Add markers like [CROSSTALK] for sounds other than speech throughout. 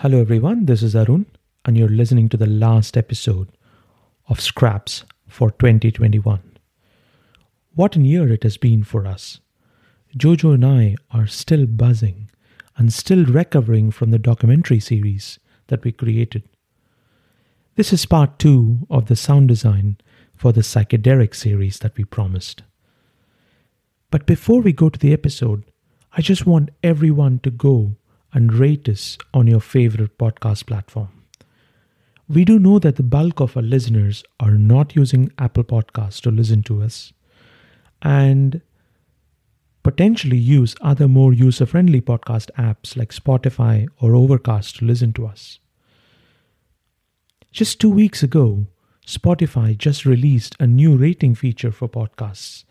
Hello, everyone. This is Arun, and you're listening to the last episode of Scraps for 2021. What an year it has been for us. Jojo and I are still buzzing and still recovering from the documentary series that we created. This is part two of the sound design for the psychedelic series that we promised. But before we go to the episode, I just want everyone to go and rate us on your favorite podcast platform. We do know that the bulk of our listeners are not using Apple Podcasts to listen to us and potentially use other more user friendly podcast apps like Spotify or Overcast to listen to us. Just two weeks ago, Spotify just released a new rating feature for podcasts.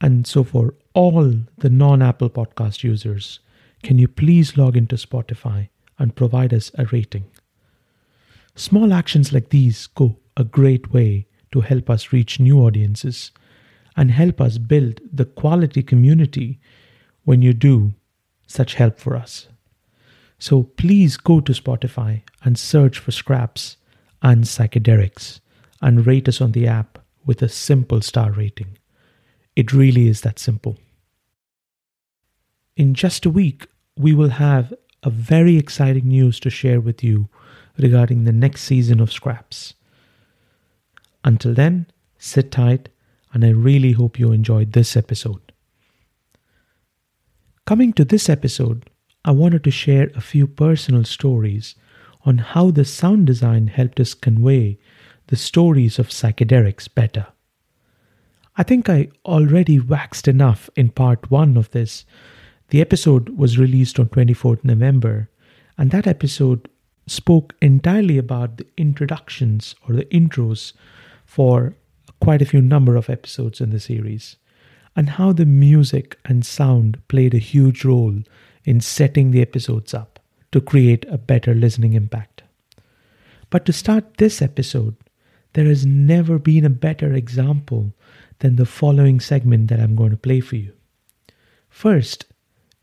And so, for all the non Apple podcast users, can you please log into Spotify and provide us a rating? Small actions like these go a great way to help us reach new audiences and help us build the quality community when you do such help for us. So please go to Spotify and search for Scraps and Psychedelics and rate us on the app with a simple star rating. It really is that simple. In just a week, we will have a very exciting news to share with you regarding the next season of Scraps. Until then, sit tight, and I really hope you enjoyed this episode. Coming to this episode, I wanted to share a few personal stories on how the sound design helped us convey the stories of psychedelics better. I think I already waxed enough in part one of this. The episode was released on 24th November, and that episode spoke entirely about the introductions or the intros for quite a few number of episodes in the series and how the music and sound played a huge role in setting the episodes up to create a better listening impact. But to start this episode, there has never been a better example than the following segment that I'm going to play for you. First,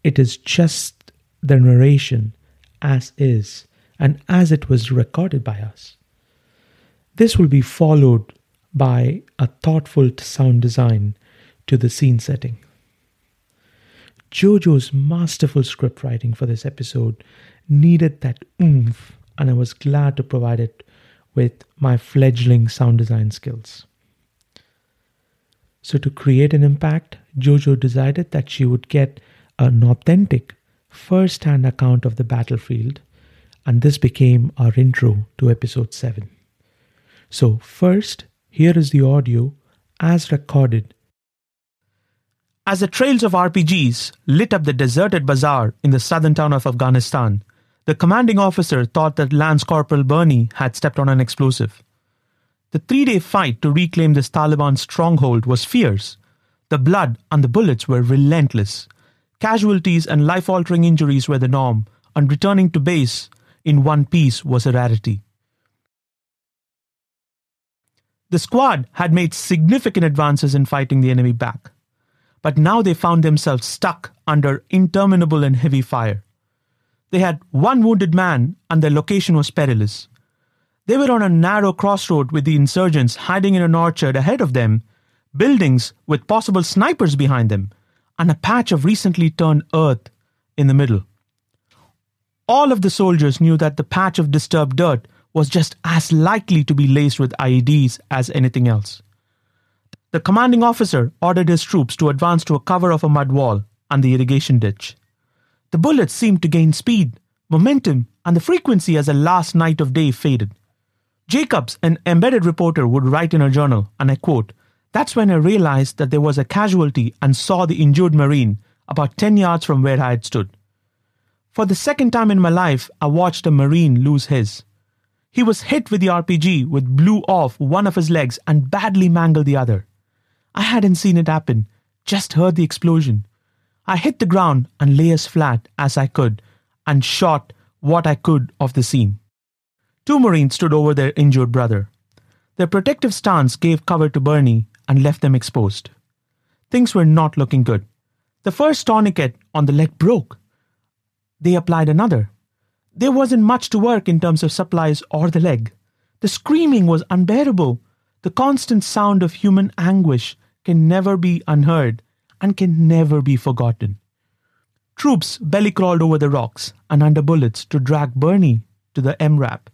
it is just the narration as is and as it was recorded by us. This will be followed by a thoughtful sound design to the scene setting. Jojo's masterful script writing for this episode needed that oomph, and I was glad to provide it with my fledgling sound design skills. So, to create an impact, Jojo decided that she would get an authentic, first hand account of the battlefield and this became our intro to episode 7. So, first, here is the audio as recorded. As the trails of RPGs lit up the deserted bazaar in the southern town of Afghanistan, the commanding officer thought that Lance Corporal Bernie had stepped on an explosive. The three day fight to reclaim this Taliban stronghold was fierce. The blood and the bullets were relentless. Casualties and life altering injuries were the norm, and returning to base in one piece was a rarity. The squad had made significant advances in fighting the enemy back, but now they found themselves stuck under interminable and heavy fire. They had one wounded man, and their location was perilous. They were on a narrow crossroad with the insurgents hiding in an orchard ahead of them, buildings with possible snipers behind them, and a patch of recently turned earth in the middle. All of the soldiers knew that the patch of disturbed dirt was just as likely to be laced with IEDs as anything else. The commanding officer ordered his troops to advance to a cover of a mud wall and the irrigation ditch. The bullets seemed to gain speed, momentum, and the frequency as the last night of day faded. Jacobs, an embedded reporter, would write in a journal, and I quote, That's when I realized that there was a casualty and saw the injured Marine about 10 yards from where I had stood. For the second time in my life, I watched a Marine lose his. He was hit with the RPG, which blew off one of his legs and badly mangled the other. I hadn't seen it happen, just heard the explosion. I hit the ground and lay as flat as I could and shot what I could of the scene. Two Marines stood over their injured brother. Their protective stance gave cover to Bernie and left them exposed. Things were not looking good. The first tourniquet on the leg broke they applied another. There wasn't much to work in terms of supplies or the leg. The screaming was unbearable. The constant sound of human anguish can never be unheard and can never be forgotten. Troops belly crawled over the rocks and under bullets to drag Bernie to the MRAP,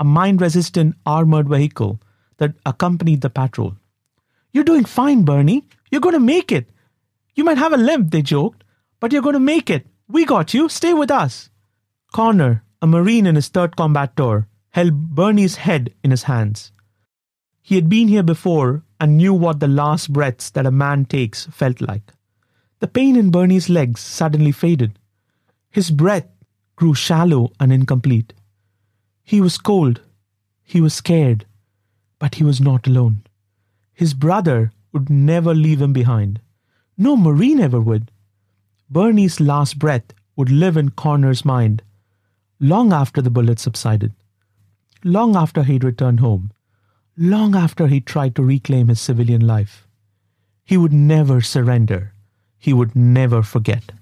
a mine resistant armored vehicle that accompanied the patrol. You're doing fine, Bernie. You're going to make it. You might have a limp, they joked, but you're going to make it. We got you. Stay with us. Connor, a Marine in his third combat tour, held Bernie's head in his hands. He had been here before and knew what the last breaths that a man takes felt like. The pain in Bernie's legs suddenly faded. His breath grew shallow and incomplete. He was cold. He was scared. But he was not alone. His brother would never leave him behind. No Marine ever would. Bernie's last breath would live in Connor's mind long after the bullets subsided, long after he'd returned home, long after he tried to reclaim his civilian life. He would never surrender he would never forget.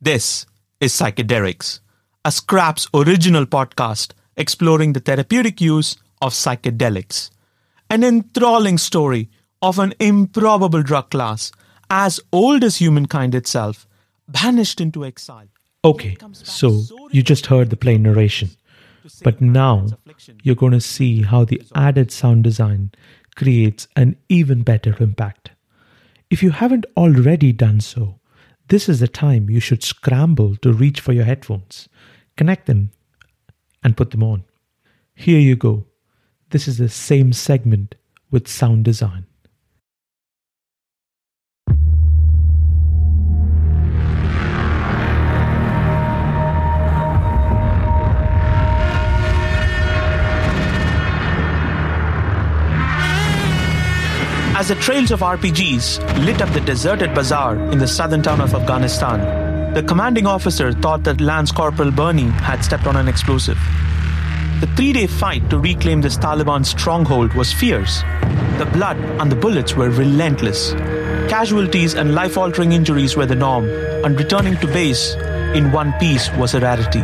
This is Psychedelics, a Scraps original podcast exploring the therapeutic use of psychedelics. An enthralling story of an improbable drug class as old as humankind itself, banished into exile. Okay, so you just heard the plain narration. But now you're going to see how the added sound design creates an even better impact. If you haven't already done so, this is the time you should scramble to reach for your headphones, connect them, and put them on. Here you go. This is the same segment with sound design. As the trails of RPGs lit up the deserted bazaar in the southern town of Afghanistan, the commanding officer thought that Lance Corporal Bernie had stepped on an explosive. The three day fight to reclaim this Taliban stronghold was fierce. The blood and the bullets were relentless. Casualties and life altering injuries were the norm, and returning to base in one piece was a rarity.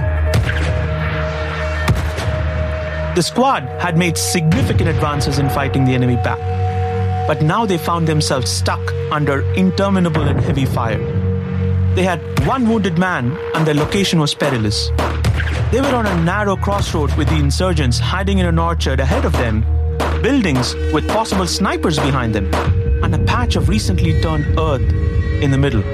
The squad had made significant advances in fighting the enemy back but now they found themselves stuck under interminable and heavy fire. They had one wounded man, and their location was perilous. They were on a narrow crossroad with the insurgents hiding in an orchard ahead of them, buildings with possible snipers behind them, and a patch of recently turned earth in the middle.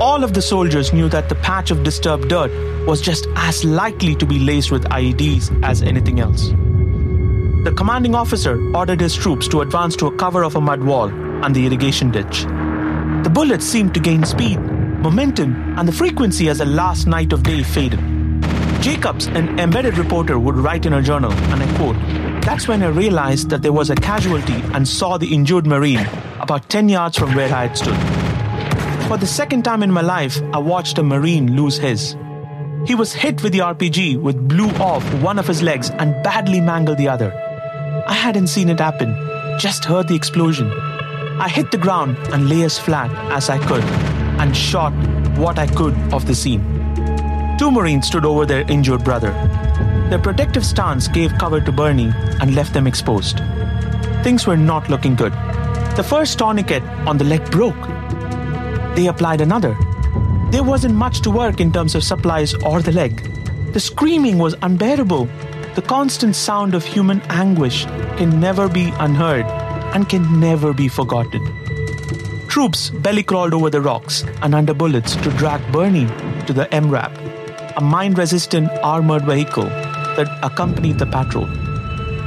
All of the soldiers knew that the patch of disturbed dirt was just as likely to be laced with IEDs as anything else. The commanding officer ordered his troops to advance to a cover of a mud wall and the irrigation ditch. The bullets seemed to gain speed, momentum, and the frequency as the last night of day faded. Jacobs, an embedded reporter, would write in a journal, and I quote, That's when I realized that there was a casualty and saw the injured Marine about 10 yards from where I had stood. For the second time in my life, I watched a Marine lose his. He was hit with the RPG, which blew off one of his legs and badly mangled the other. I hadn't seen it happen, just heard the explosion. I hit the ground and lay as flat as I could and shot what I could of the scene. Two Marines stood over their injured brother. Their protective stance gave cover to Bernie and left them exposed. Things were not looking good. The first tourniquet on the leg broke. They applied another. There wasn't much to work in terms of supplies or the leg. The screaming was unbearable the constant sound of human anguish can never be unheard and can never be forgotten. Troops belly crawled over the rocks and under bullets to drag Bernie to the MRAP, a mine resistant armored vehicle that accompanied the patrol.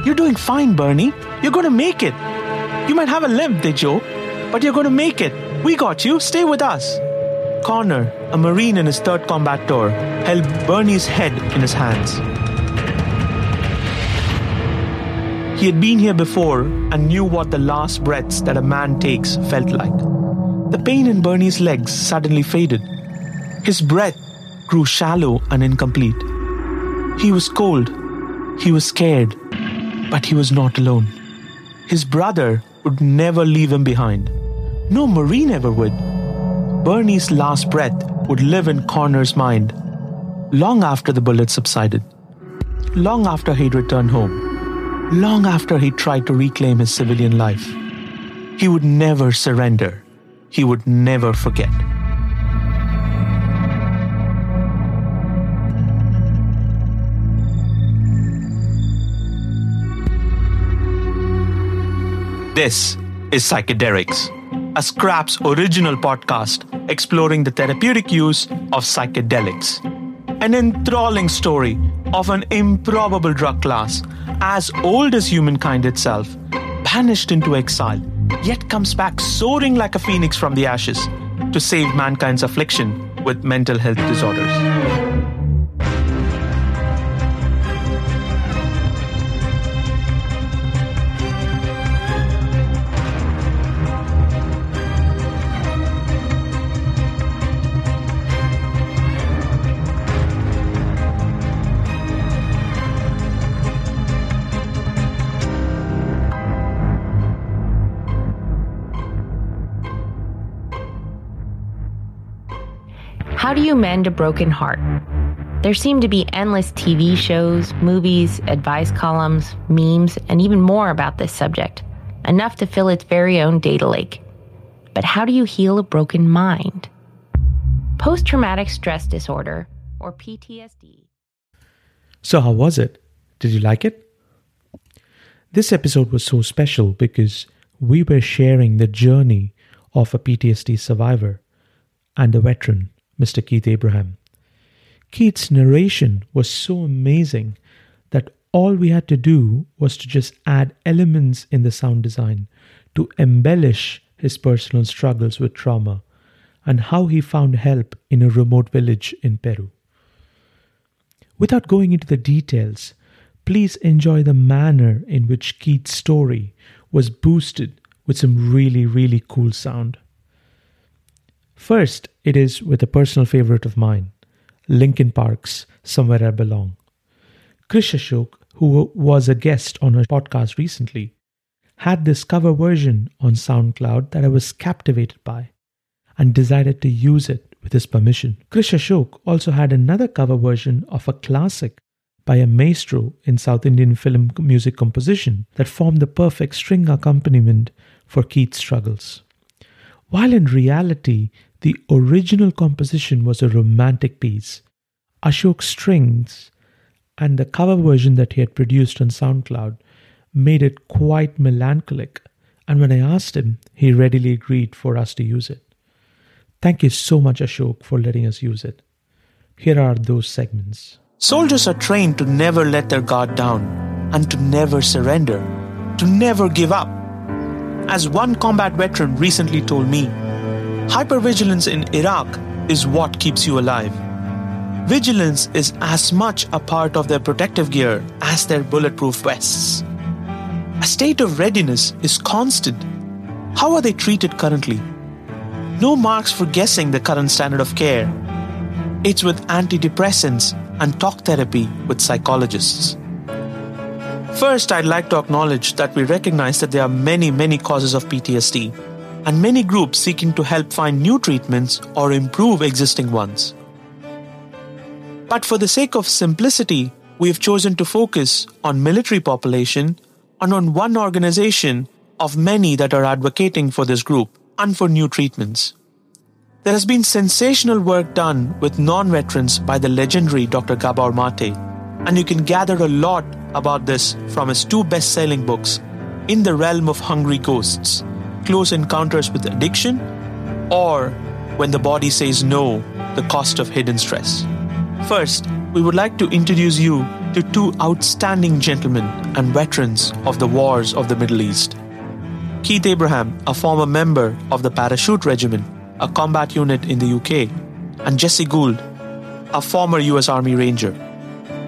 You're doing fine, Bernie. You're going to make it. You might have a limp, they joke, but you're going to make it. We got you. Stay with us. Connor, a Marine in his third combat tour, held Bernie's head in his hands. He had been here before and knew what the last breaths that a man takes felt like. The pain in Bernie's legs suddenly faded. His breath grew shallow and incomplete. He was cold. He was scared. But he was not alone. His brother would never leave him behind. No Marine ever would. Bernie's last breath would live in Connor's mind long after the bullet subsided, long after he'd returned home, long after he tried to reclaim his civilian life. He would never surrender. He would never forget. This is Psychedelics, a Scraps original podcast exploring the therapeutic use of psychedelics. An enthralling story of an improbable drug class as old as humankind itself, banished into exile, yet comes back soaring like a phoenix from the ashes to save mankind's affliction with mental health disorders. How do you mend a broken heart? There seem to be endless TV shows, movies, advice columns, memes, and even more about this subject, enough to fill its very own data lake. But how do you heal a broken mind? Post traumatic stress disorder, or PTSD. So, how was it? Did you like it? This episode was so special because we were sharing the journey of a PTSD survivor and a veteran Mr. Keith Abraham. Keith's narration was so amazing that all we had to do was to just add elements in the sound design to embellish his personal struggles with trauma and how he found help in a remote village in Peru. Without going into the details, please enjoy the manner in which Keith's story was boosted with some really, really cool sound. First, it is with a personal favorite of mine, Linkin Park's Somewhere I Belong. Krish Ashok, who was a guest on a podcast recently, had this cover version on SoundCloud that I was captivated by and decided to use it with his permission. Krish Ashok also had another cover version of a classic by a maestro in South Indian film music composition that formed the perfect string accompaniment for Keith's struggles. While in reality, the original composition was a romantic piece. Ashok's strings and the cover version that he had produced on SoundCloud made it quite melancholic, and when I asked him, he readily agreed for us to use it. Thank you so much, Ashok, for letting us use it. Here are those segments. Soldiers are trained to never let their guard down and to never surrender, to never give up. As one combat veteran recently told me, Hypervigilance in Iraq is what keeps you alive. Vigilance is as much a part of their protective gear as their bulletproof vests. A state of readiness is constant. How are they treated currently? No marks for guessing the current standard of care. It's with antidepressants and talk therapy with psychologists. First, I'd like to acknowledge that we recognize that there are many, many causes of PTSD and many groups seeking to help find new treatments or improve existing ones. But for the sake of simplicity, we have chosen to focus on military population and on one organization of many that are advocating for this group and for new treatments. There has been sensational work done with non veterans by the legendary Dr. Gabor Mate, and you can gather a lot about this from his two best selling books, In the Realm of Hungry Ghosts close encounters with addiction, or when the body says no, the cost of hidden stress. First, we would like to introduce you to two outstanding gentlemen and veterans of the wars of the Middle East. Keith Abraham, a former member of the Parachute Regiment, a combat unit in the UK, and Jesse Gould, a former US Army Ranger.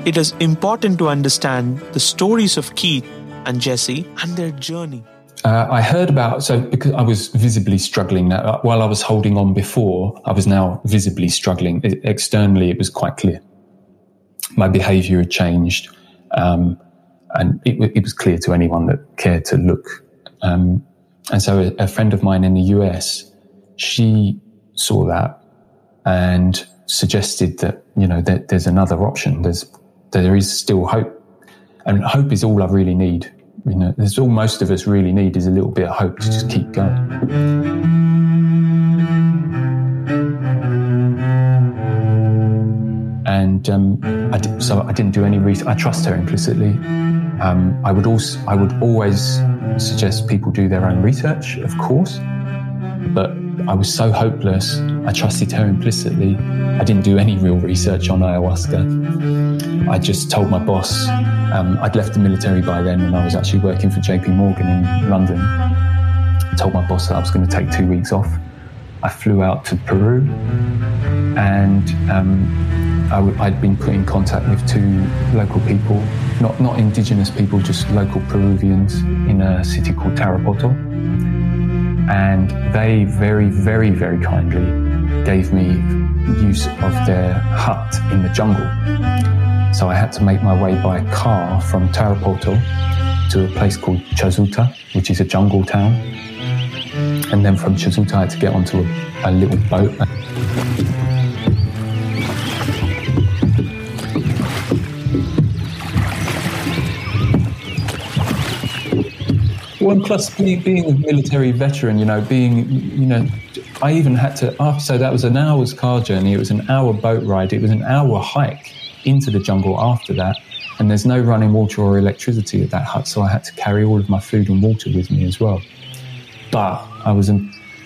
It is important to understand the stories of Keith and Jesse and their journey uh, I heard about, so because I was visibly struggling now, uh, while I was holding on before, I was now visibly struggling. It, externally, it was quite clear. My behavior had changed. Um, and it, it, was clear to anyone that cared to look. Um, and so a, a, friend of mine in the US, she saw that and suggested that you know that there's another option. There's there is still hope, and hope is all I really need. You know, there's all most of us really need is a little bit of hope to just keep going. And um, I did, so I didn't do any research. I trust her implicitly. Um, I would also I would always suggest people do their own research, of course, but I was so hopeless. I trusted her implicitly. I didn't do any real research on ayahuasca. I just told my boss, um, I'd left the military by then and I was actually working for JP Morgan in London. I told my boss that I was going to take two weeks off. I flew out to Peru and um, i w- I'd been put in contact with two local people, not, not indigenous people, just local Peruvians in a city called Tarapoto and they very, very, very kindly gave me use of their hut in the jungle. So I had to make my way by car from Tarapoto to a place called Chazuta, which is a jungle town. And then from Chazuta, I had to get onto a, a little boat. One plus being, being a military veteran, you know, being, you know, I even had to, after, so that was an hour's car journey, it was an hour boat ride, it was an hour hike into the jungle after that. And there's no running water or electricity at that hut, so I had to carry all of my food and water with me as well. But I was,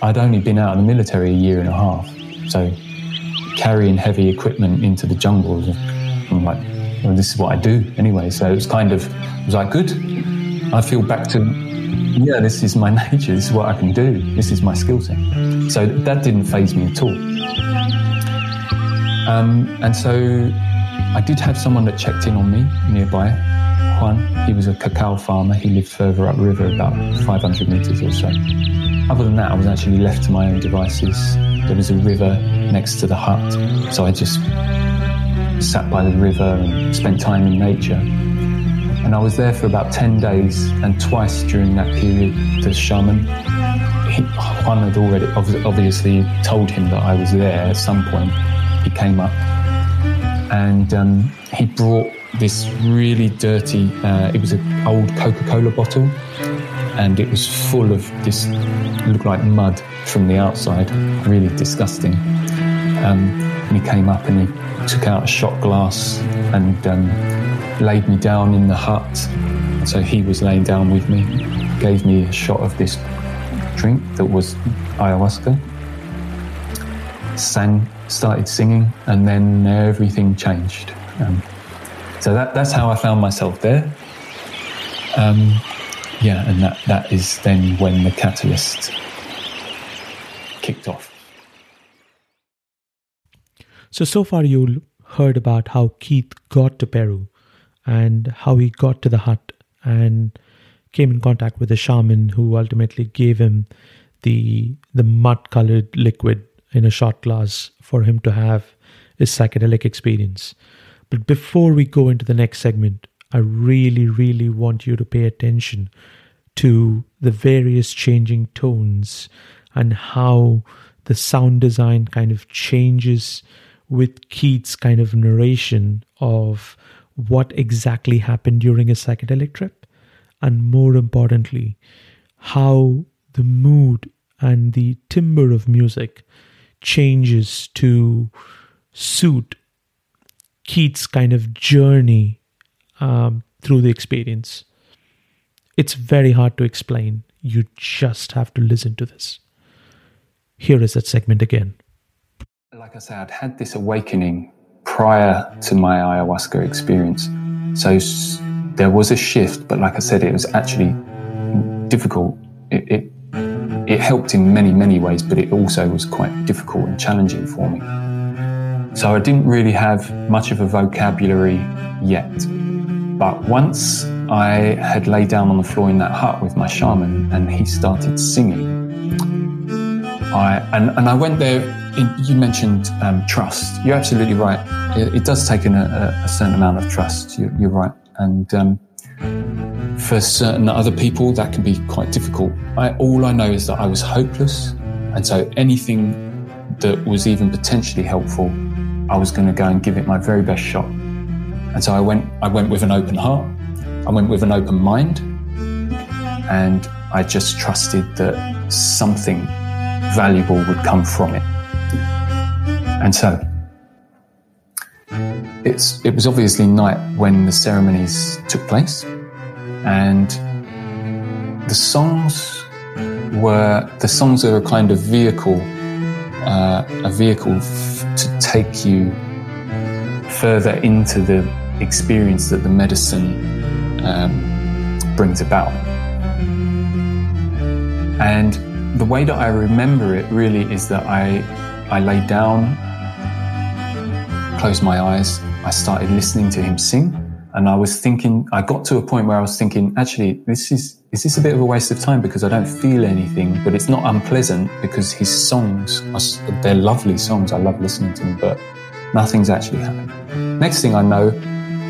I'd only been out of the military a year and a half, so carrying heavy equipment into the jungle, I'm like, well, this is what I do anyway. So it was kind of, was like, good. I feel back to yeah, this is my [LAUGHS] nature, this is what I can do, this is my skill set. So that didn't phase me at all. Um, and so I did have someone that checked in on me nearby, Juan. He was a cacao farmer, he lived further upriver, about 500 meters or so. Other than that, I was actually left to my own devices. There was a river next to the hut, so I just sat by the river and spent time in nature. And I was there for about 10 days, and twice during that period, the shaman, he, Juan had already obviously told him that I was there at some point. He came up and um, he brought this really dirty, uh, it was an old Coca Cola bottle, and it was full of this, looked like mud from the outside, really disgusting. Um, and he came up and he took out a shot glass and um, laid me down in the hut. So he was laying down with me, gave me a shot of this drink that was ayahuasca, sang, started singing, and then everything changed. Um, so that, that's how I found myself there. Um, yeah, and that, that is then when the catalyst kicked off. So, so far you heard about how Keith got to Peru and how he got to the hut and came in contact with a shaman who ultimately gave him the the mud colored liquid in a shot glass for him to have his psychedelic experience. But before we go into the next segment, I really, really want you to pay attention to the various changing tones and how the sound design kind of changes with Keith's kind of narration of what exactly happened during a psychedelic trip, and more importantly, how the mood and the timbre of music changes to suit Keith's kind of journey um, through the experience. It's very hard to explain. You just have to listen to this. Here is that segment again. Like I said, I'd had this awakening prior to my ayahuasca experience. So there was a shift, but like I said, it was actually difficult. It, it, it helped in many, many ways, but it also was quite difficult and challenging for me. So I didn't really have much of a vocabulary yet. But once I had laid down on the floor in that hut with my shaman and he started singing, I, and, and I went there you mentioned um, trust. You're absolutely right. It, it does take an, a, a, certain amount of trust. You, are right. And um, for certain other people, that can be quite difficult. I, all I know is that I was hopeless. And so anything that was even potentially helpful I was going to go and give it my very best shot. And so I went, I went with an open heart. I went with an open mind. And I just trusted that something valuable would come from it. And so it's, it was obviously night when the ceremonies took place. And the songs were, the songs are a kind of vehicle, uh, a vehicle f- to take you further into the experience that the medicine um, brings about. And the way that I remember it really is that I, I lay down, closed my eyes, I started listening to him sing, and I was thinking, I got to a point where I was thinking, actually, this is, is this a bit of a waste of time because I don't feel anything, but it's not unpleasant because his songs, are, they're lovely songs. I love listening to them, but nothing's actually happening. Next thing I know,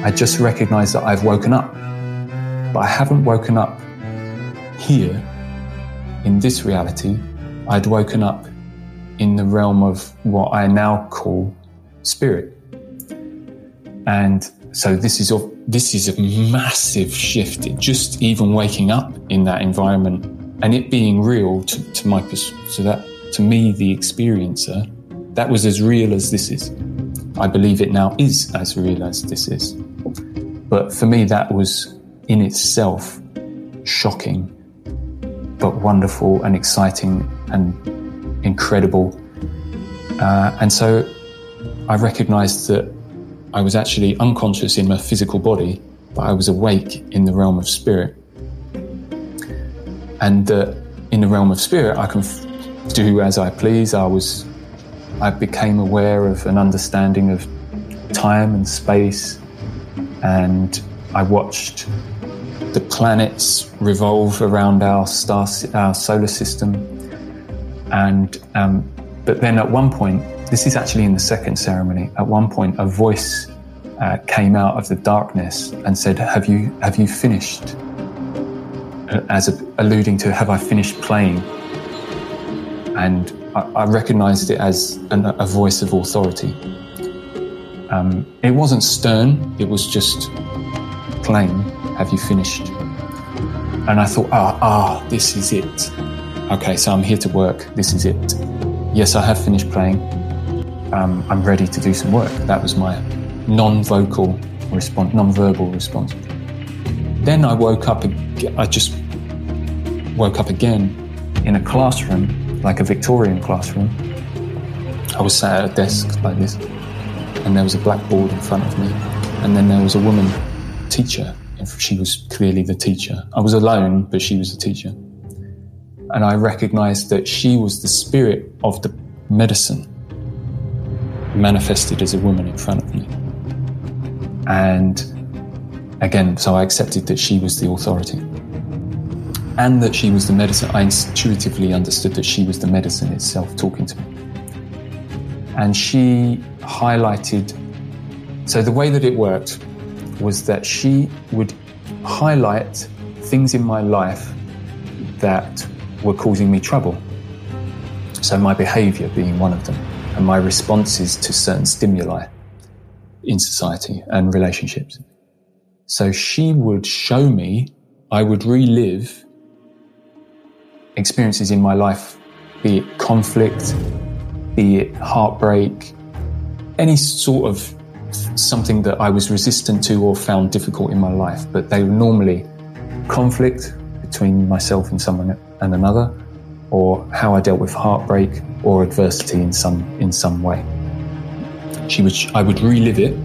I just recognize that I've woken up, but I haven't woken up here in this reality, I'd woken up in the realm of what I now call spirit. And so this is a, this is a massive shift. It just even waking up in that environment and it being real to, to my so that to me the experiencer, that was as real as this is. I believe it now is as real as this is. But for me, that was in itself shocking but wonderful and exciting and incredible. Uh, and so I recognized that I was actually unconscious in my physical body, but I was awake in the realm of spirit. And that in the realm of spirit, I can f- do as I please. I was, I became aware of an understanding of time and space, and I watched the planets revolve around our star, our solar system, and um, but then at one point, this is actually in the second ceremony. At one point, a voice uh, came out of the darkness and said, "Have you have you finished?" Uh, as a, alluding to, "Have I finished playing?" And I, I recognized it as an, a voice of authority. Um, it wasn't stern; it was just plain have you finished? And I thought, ah, ah, this is it. Okay, so I'm here to work. This is it. Yes, I have finished playing. Um, I'm ready to do some work. That was my non-vocal response, non-verbal response. Then I woke up. I just woke up again in a classroom, like a Victorian classroom. I was sat at a desk like this, and there was a blackboard in front of me, and then there was a woman teacher she was clearly the teacher. I was alone, but she was the teacher. And I recognized that she was the spirit of the medicine manifested as a woman in front of me. And again, so I accepted that she was the authority and that she was the medicine. I intuitively understood that she was the medicine itself talking to me. And she highlighted, so the way that it worked was that she would highlight things in my life that were causing me trouble. So, my behavior being one of them, and my responses to certain stimuli in society and relationships. So, she would show me, I would relive experiences in my life, be it conflict, be it heartbreak, any sort of something that I was resistant to or found difficult in my life, but they were normally conflict between myself and someone and another, or how I dealt with heartbreak or adversity in some in some way. She would I would relive it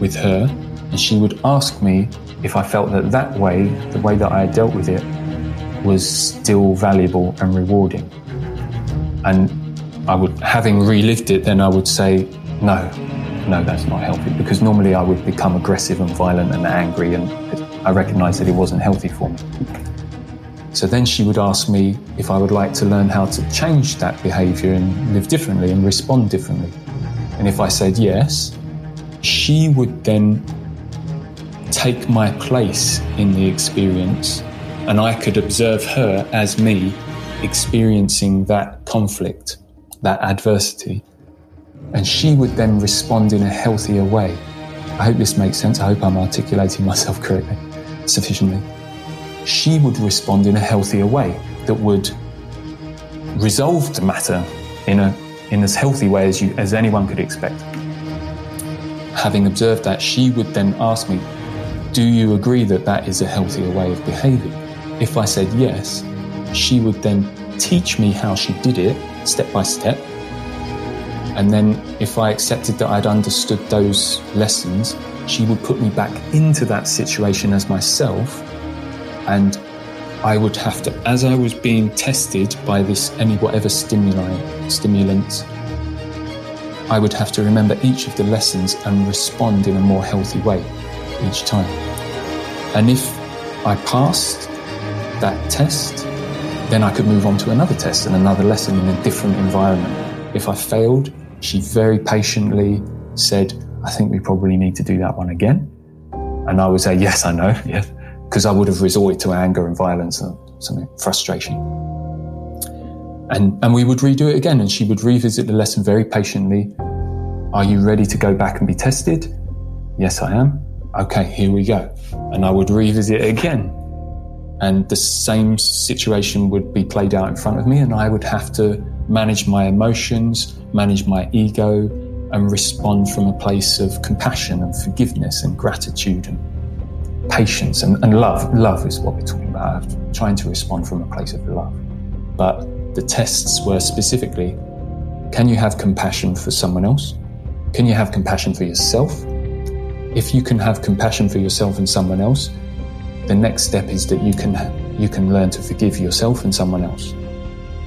with her, and she would ask me if I felt that that way, the way that I had dealt with it, was still valuable and rewarding. And I would, having relived it, then I would say, no, no, that's not healthy because normally I would become aggressive and violent and angry, and I recognized that it wasn't healthy for me. So then she would ask me if I would like to learn how to change that behavior and live differently and respond differently. And if I said yes, she would then take my place in the experience, and I could observe her as me experiencing that conflict, that adversity, And she would then respond in a healthier way. I hope this makes sense. I hope I'm articulating [LAUGHS] myself correctly, sufficiently. She would respond in a healthier way that would resolve the matter in a in as healthy way as you as anyone could expect. Having observed that, she would then ask me, "Do you agree that that is a healthier way of behaving?" If I said yes, she would then teach me how she did it step by step. And then, if I accepted that I'd understood those lessons, she would put me back into that situation as myself. And I would have to, as I was being tested by this any whatever stimuli, stimulants, I would have to remember each of the lessons and respond in a more healthy way each time. And if I passed that test, then I could move on to another test and another lesson in a different environment. If I failed, she very patiently said, I think we probably need to do that one again. And I would say, Yes, I know, [LAUGHS] yes, because I would have resorted to anger and violence and something, frustration. And, and we would redo it again, and she would revisit the lesson very patiently. Are you ready to go back and be tested? Yes, I am. Okay, here we go. And I would revisit it again and the same situation would be played out in front of me, and I would have to manage my emotions, manage my ego, and respond from a place of compassion and forgiveness and gratitude and patience and, and love. Love is what we're talking about. Trying to respond from a place of love. But the tests were specifically can you have compassion for someone else? Can you have compassion for yourself? If you can have compassion for yourself and someone else, the next step is that you can you can learn to forgive yourself and someone else.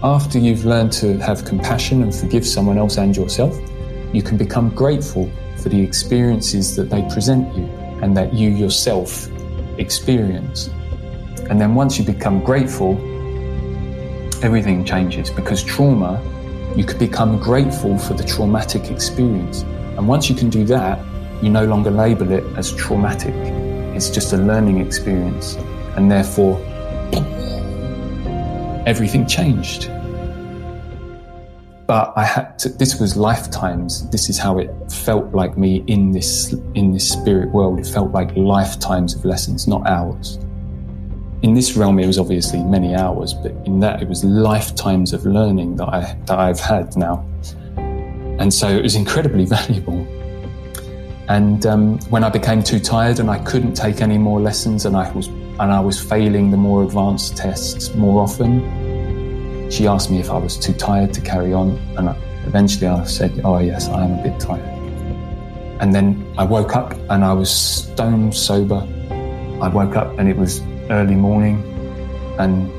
After you've learned to have compassion and forgive someone else and yourself, you can become grateful for the experiences that they present you and that you yourself experience. And then once you become grateful, everything changes because trauma, you could become grateful for the traumatic experience. And once you can do that, you no longer label it as traumatic it's just a learning experience. And therefore, everything changed. But I had to, this was lifetimes. This is how it felt like me in this, in this spirit world. It felt like lifetimes of lessons, not hours. In this realm, it was obviously many hours, but in that, it was lifetimes of learning that, I, that I've had now. And so it was incredibly [LAUGHS] valuable. And um, when I became too tired and I couldn't take any more lessons and I was and I was failing the more advanced tests more often, she asked me if I was too tired to carry on, and eventually I said, "Oh yes, I am a bit tired." And then I woke up and I was stone sober. I woke up and it was early morning, and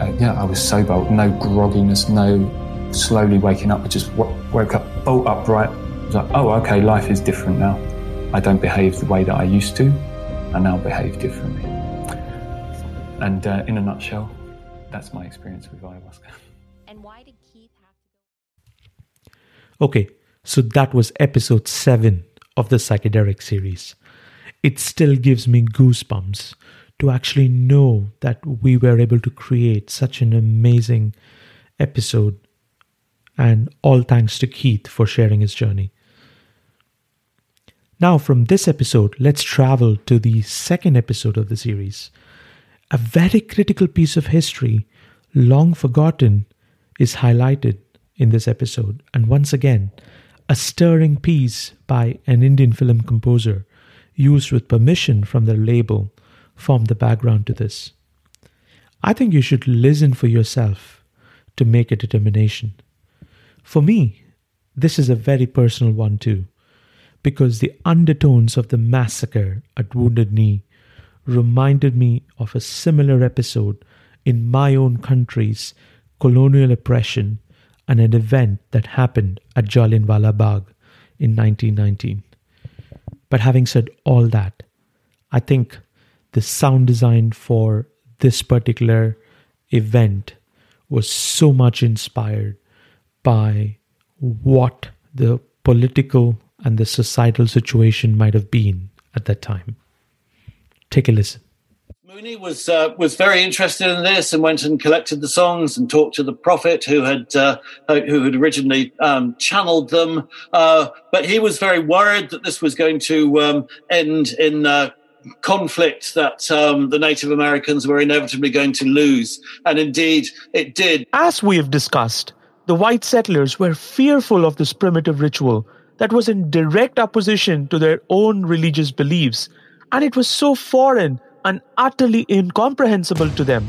uh, yeah, I was sober. No grogginess, no slowly waking up. I just w- woke up bolt upright was like, oh, okay, life is different now. I don't behave the way that I used to. I now behave differently. And uh, in a nutshell, that's my experience with ayahuasca. And why did Keith have to go? Okay, so that was episode 7 of the psychedelic series. It still gives me goosebumps to actually know that we were able to create such an amazing episode. And all thanks to Keith for sharing his journey. Now, from this episode, let's travel to the second episode of the series. A very critical piece of history, long forgotten, is highlighted in this episode. And once again, a stirring piece by an Indian film composer, used with permission from their label, formed the background to this. I think you should listen for yourself to make a determination. For me, this is a very personal one too because the undertones of the massacre at Wounded Knee reminded me of a similar episode in my own country's colonial oppression and an event that happened at Jallianwala Bagh in 1919. But having said all that, I think the sound design for this particular event was so much inspired by what the political and the societal situation might have been at that time. Take a listen. Mooney was uh, was very interested in this and went and collected the songs and talked to the prophet who had uh, who had originally um, channeled them. Uh, but he was very worried that this was going to um, end in uh, conflict that um, the Native Americans were inevitably going to lose, and indeed it did. As we have discussed, the white settlers were fearful of this primitive ritual that was in direct opposition to their own religious beliefs, and it was so foreign and utterly incomprehensible to them.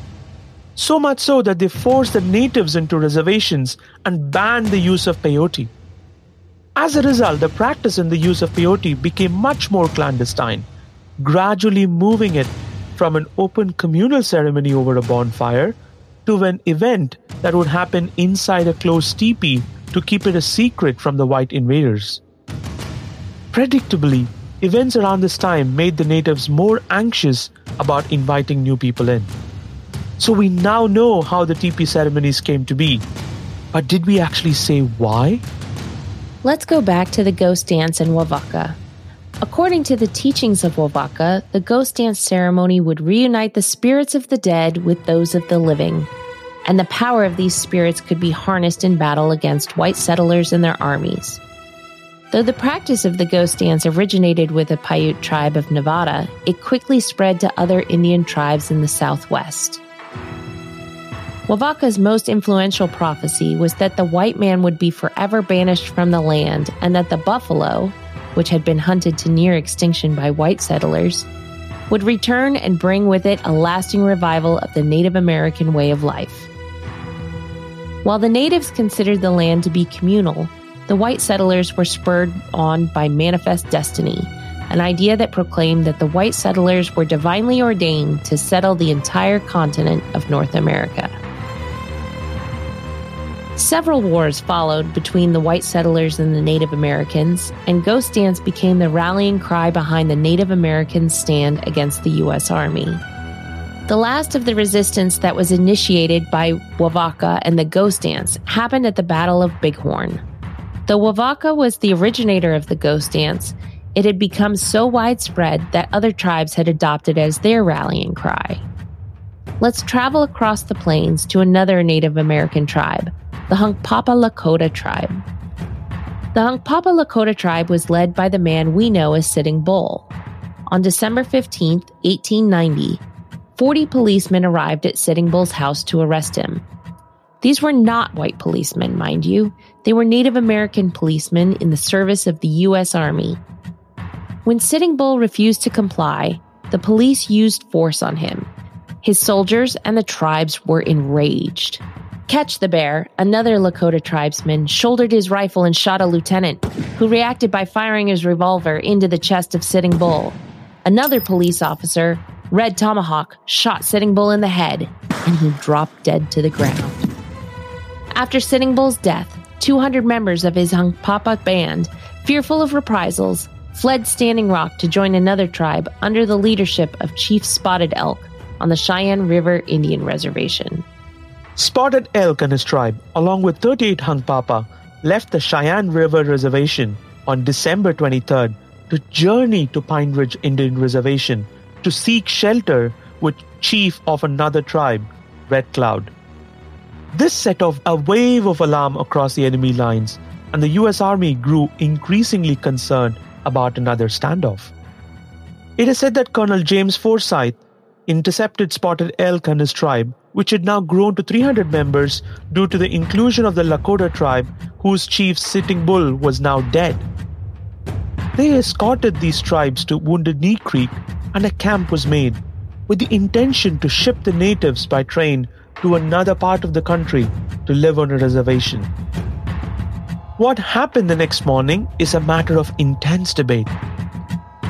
So much so that they forced the natives into reservations and banned the use of peyote. As a result, the practice and the use of peyote became much more clandestine, gradually moving it from an open communal ceremony over a bonfire to an event that would happen inside a closed teepee to keep it a secret from the white invaders. Predictably, Events around this time made the natives more anxious about inviting new people in. So we now know how the teepee ceremonies came to be. But did we actually say why? Let's go back to the ghost dance in Wovoka. According to the teachings of Wovoka, the ghost dance ceremony would reunite the spirits of the dead with those of the living, and the power of these spirits could be harnessed in battle against white settlers and their armies. Though the practice of the ghost dance originated with the Paiute tribe of Nevada, it quickly spread to other Indian tribes in the Southwest. Wovoka's most influential prophecy was that the white man would be forever banished from the land and that the buffalo, which had been hunted to near extinction by white settlers, would return and bring with it a lasting revival of the Native American way of life. While the natives considered the land to be communal, the white settlers were spurred on by manifest destiny, an idea that proclaimed that the white settlers were divinely ordained to settle the entire continent of North America. Several wars followed between the white settlers and the Native Americans, and Ghost Dance became the rallying cry behind the Native Americans' stand against the U.S. Army. The last of the resistance that was initiated by Wovoka and the Ghost Dance happened at the Battle of Bighorn, Though Wovoka was the originator of the ghost dance, it had become so widespread that other tribes had adopted it as their rallying cry. Let's travel across the plains to another Native American tribe, the Hunkpapa Lakota tribe. The Hunkpapa Lakota tribe was led by the man we know as Sitting Bull. On December 15, 1890, 40 policemen arrived at Sitting Bull's house to arrest him. These were not white policemen, mind you. They were Native American policemen in the service of the U.S. Army. When Sitting Bull refused to comply, the police used force on him. His soldiers and the tribes were enraged. Catch the Bear, another Lakota tribesman, shouldered his rifle and shot a lieutenant, who reacted by firing his revolver into the chest of Sitting Bull. Another police officer, Red Tomahawk, shot Sitting Bull in the head, and he dropped dead to the ground. After Sitting Bull's death, 200 members of his Hunkpapa band, fearful of reprisals, fled Standing Rock to join another tribe under the leadership of Chief Spotted Elk on the Cheyenne River Indian Reservation. Spotted Elk and his tribe, along with 38 Hunkpapa, left the Cheyenne River Reservation on December 23rd to journey to Pine Ridge Indian Reservation to seek shelter with chief of another tribe, Red Cloud. This set off a wave of alarm across the enemy lines, and the US Army grew increasingly concerned about another standoff. It is said that Colonel James Forsyth intercepted Spotted Elk and his tribe, which had now grown to 300 members due to the inclusion of the Lakota tribe, whose chief Sitting Bull was now dead. They escorted these tribes to Wounded Knee Creek, and a camp was made, with the intention to ship the natives by train to another part of the country to live on a reservation. What happened the next morning is a matter of intense debate.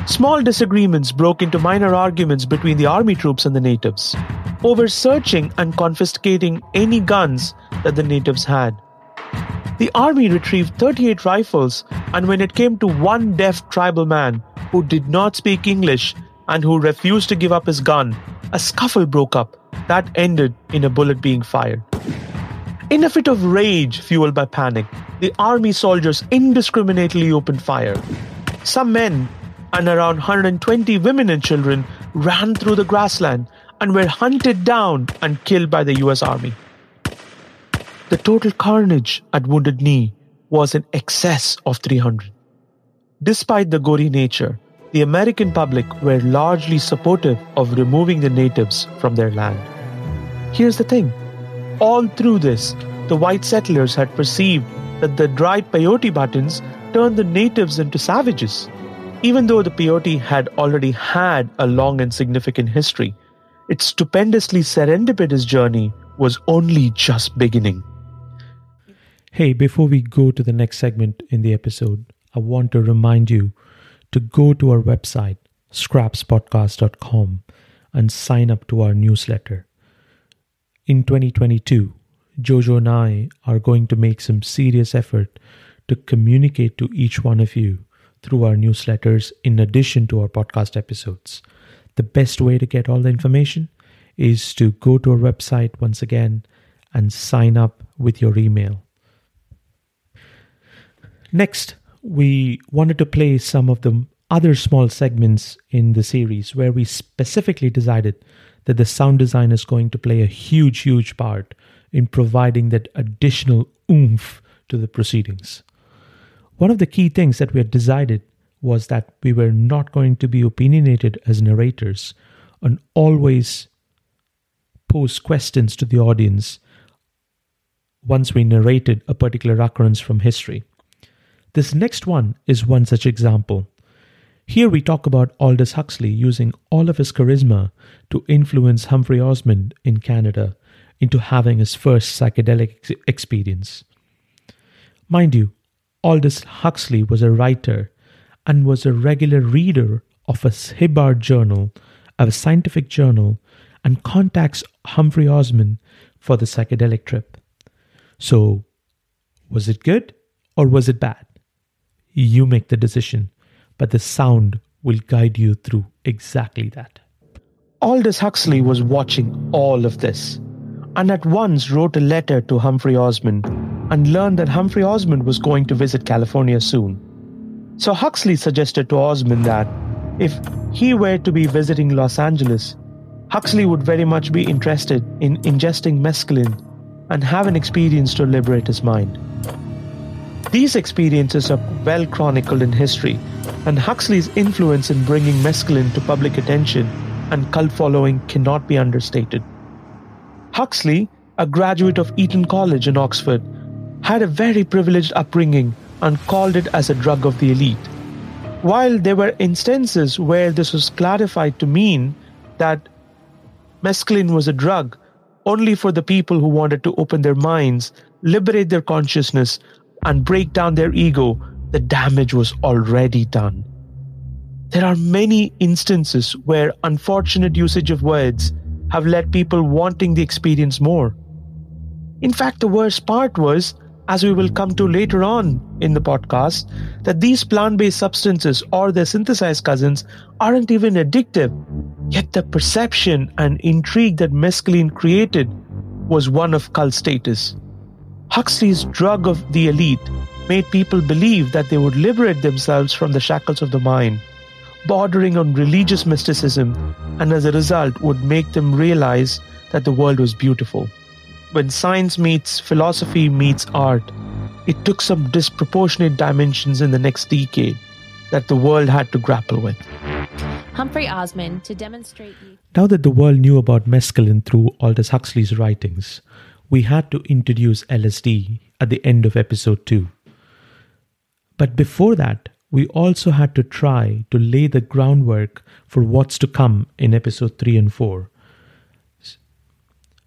Small disagreements broke into minor arguments between the army troops and the natives over searching and confiscating any guns that the natives had. The army retrieved 38 rifles, and when it came to one deaf tribal man who did not speak English and who refused to give up his gun, a scuffle broke up that ended in a bullet being fired. In a fit of rage fueled by panic, the army soldiers indiscriminately opened fire. Some men and around 120 women and children ran through the grassland and were hunted down and killed by the US Army. The total carnage at Wounded Knee was in excess of 300. Despite the gory nature, the American public were largely supportive of removing the natives from their land. Here's the thing all through this, the white settlers had perceived that the dried peyote buttons turned the natives into savages. Even though the peyote had already had a long and significant history, its stupendously serendipitous journey was only just beginning. Hey, before we go to the next segment in the episode, I want to remind you to go to our website, scrapspodcast.com, and sign up to our newsletter. In 2022, Jojo and I are going to make some serious effort to communicate to each one of you through our newsletters in addition to our podcast episodes. The best way to get all the information is to go to our website once again and sign up with your email. Next, we wanted to play some of the other small segments in the series where we specifically decided that the sound design is going to play a huge, huge part in providing that additional oomph to the proceedings. One of the key things that we had decided was that we were not going to be opinionated as narrators and always pose questions to the audience once we narrated a particular occurrence from history. This next one is one such example. Here we talk about Aldous Huxley using all of his charisma to influence Humphrey Osmond in Canada into having his first psychedelic ex- experience. Mind you, Aldous Huxley was a writer and was a regular reader of a Hibbert journal, a scientific journal, and contacts Humphrey Osmond for the psychedelic trip. So, was it good or was it bad? You make the decision, but the sound will guide you through exactly that. Aldous Huxley was watching all of this and at once wrote a letter to Humphrey Osmond and learned that Humphrey Osmond was going to visit California soon. So Huxley suggested to Osmond that if he were to be visiting Los Angeles, Huxley would very much be interested in ingesting mescaline and have an experience to liberate his mind. These experiences are well chronicled in history, and Huxley's influence in bringing mescaline to public attention and cult following cannot be understated. Huxley, a graduate of Eton College in Oxford, had a very privileged upbringing and called it as a drug of the elite. While there were instances where this was clarified to mean that mescaline was a drug only for the people who wanted to open their minds, liberate their consciousness, and break down their ego, the damage was already done. There are many instances where unfortunate usage of words have led people wanting the experience more. In fact, the worst part was, as we will come to later on in the podcast, that these plant based substances or their synthesized cousins aren't even addictive. Yet the perception and intrigue that mescaline created was one of cult status. Huxley's drug of the elite made people believe that they would liberate themselves from the shackles of the mind bordering on religious mysticism, and as a result would make them realize that the world was beautiful. When science meets philosophy meets art, it took some disproportionate dimensions in the next decade that the world had to grapple with. Humphrey Osmond to demonstrate. Now that the world knew about mescaline through Aldous Huxley's writings, we had to introduce LSD at the end of episode 2. But before that, we also had to try to lay the groundwork for what's to come in episode 3 and 4.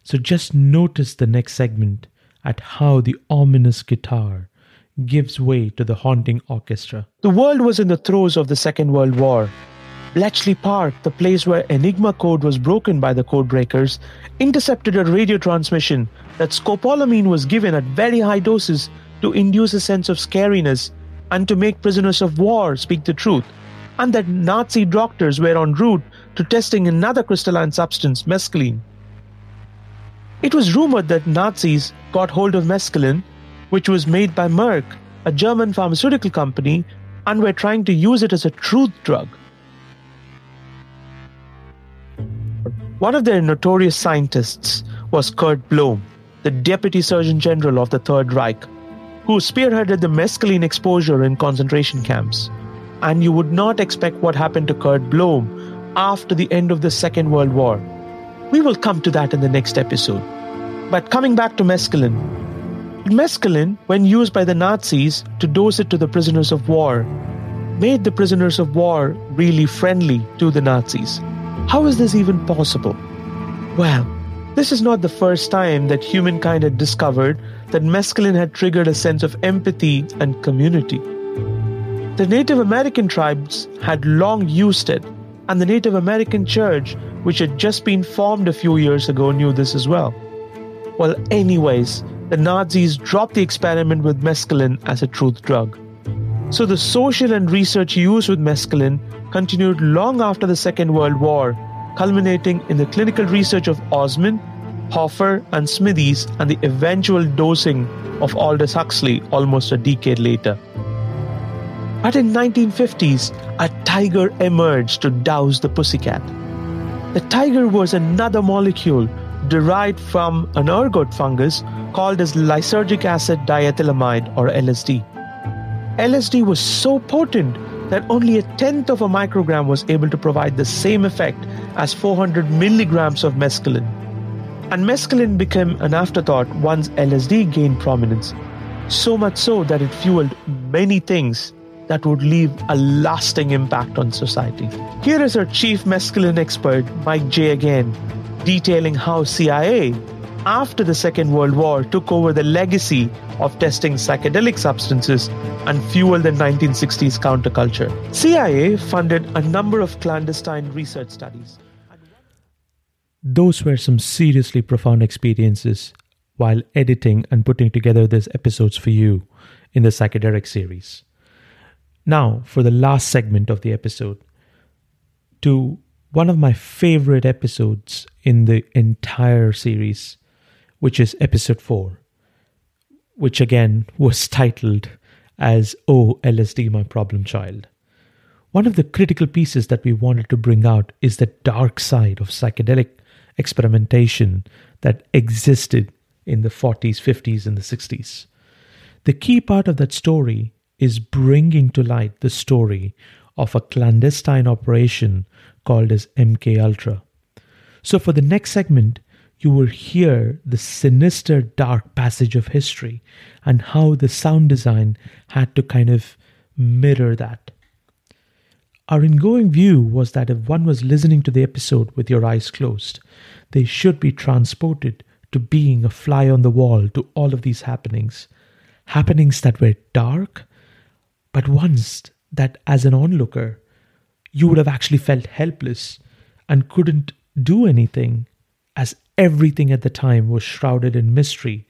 So just notice the next segment at how the ominous guitar gives way to the haunting orchestra. The world was in the throes of the Second World War. Bletchley Park, the place where Enigma code was broken by the codebreakers, intercepted a radio transmission that scopolamine was given at very high doses to induce a sense of scariness and to make prisoners of war speak the truth, and that Nazi doctors were en route to testing another crystalline substance, mescaline. It was rumored that Nazis got hold of mescaline, which was made by Merck, a German pharmaceutical company, and were trying to use it as a truth drug. One of their notorious scientists was Kurt Blome, the Deputy Surgeon General of the Third Reich, who spearheaded the mescaline exposure in concentration camps. And you would not expect what happened to Kurt Blome after the end of the Second World War. We will come to that in the next episode. But coming back to mescaline, mescaline, when used by the Nazis to dose it to the prisoners of war, made the prisoners of war really friendly to the Nazis. How is this even possible? Well, this is not the first time that humankind had discovered that mescaline had triggered a sense of empathy and community. The Native American tribes had long used it, and the Native American church, which had just been formed a few years ago, knew this as well. Well, anyways, the Nazis dropped the experiment with mescaline as a truth drug. So the social and research use with mescaline continued long after the Second World War, culminating in the clinical research of Osmond, Hoffer, and Smythies, and the eventual dosing of Aldous Huxley almost a decade later. But in 1950s, a tiger emerged to douse the pussycat. The tiger was another molecule derived from an ergot fungus called as lysergic acid diethylamide or LSD. LSD was so potent that only a tenth of a microgram was able to provide the same effect as 400 milligrams of mescaline. And mescaline became an afterthought once LSD gained prominence, so much so that it fueled many things that would leave a lasting impact on society. Here is our chief mescaline expert, Mike J. again, detailing how CIA, after the Second World War, took over the legacy of testing psychedelic substances and fueled the 1960s counterculture. CIA funded a number of clandestine research studies. Those were some seriously profound experiences while editing and putting together these episodes for you in the psychedelic series. Now, for the last segment of the episode, to one of my favorite episodes in the entire series, which is episode 4, which again was [LAUGHS] titled as Oh, LSD, My Problem Child. One of the critical pieces that we wanted to bring out is the dark side of psychedelic experimentation that existed in the 40s, 50s, and the 60s. The key part of that story is bringing to light the story of a clandestine operation called as MK Ultra. So for the next segment, you will hear the sinister dark passage of history and how the sound design had to kind of mirror that. Our ingoing view was that if one was listening to the episode with your eyes closed, they should be transported to being a fly on the wall to all of these happenings. Happenings that were dark, but ones that, as an onlooker, you would have actually felt helpless and couldn't do anything, as everything at the time was shrouded in mystery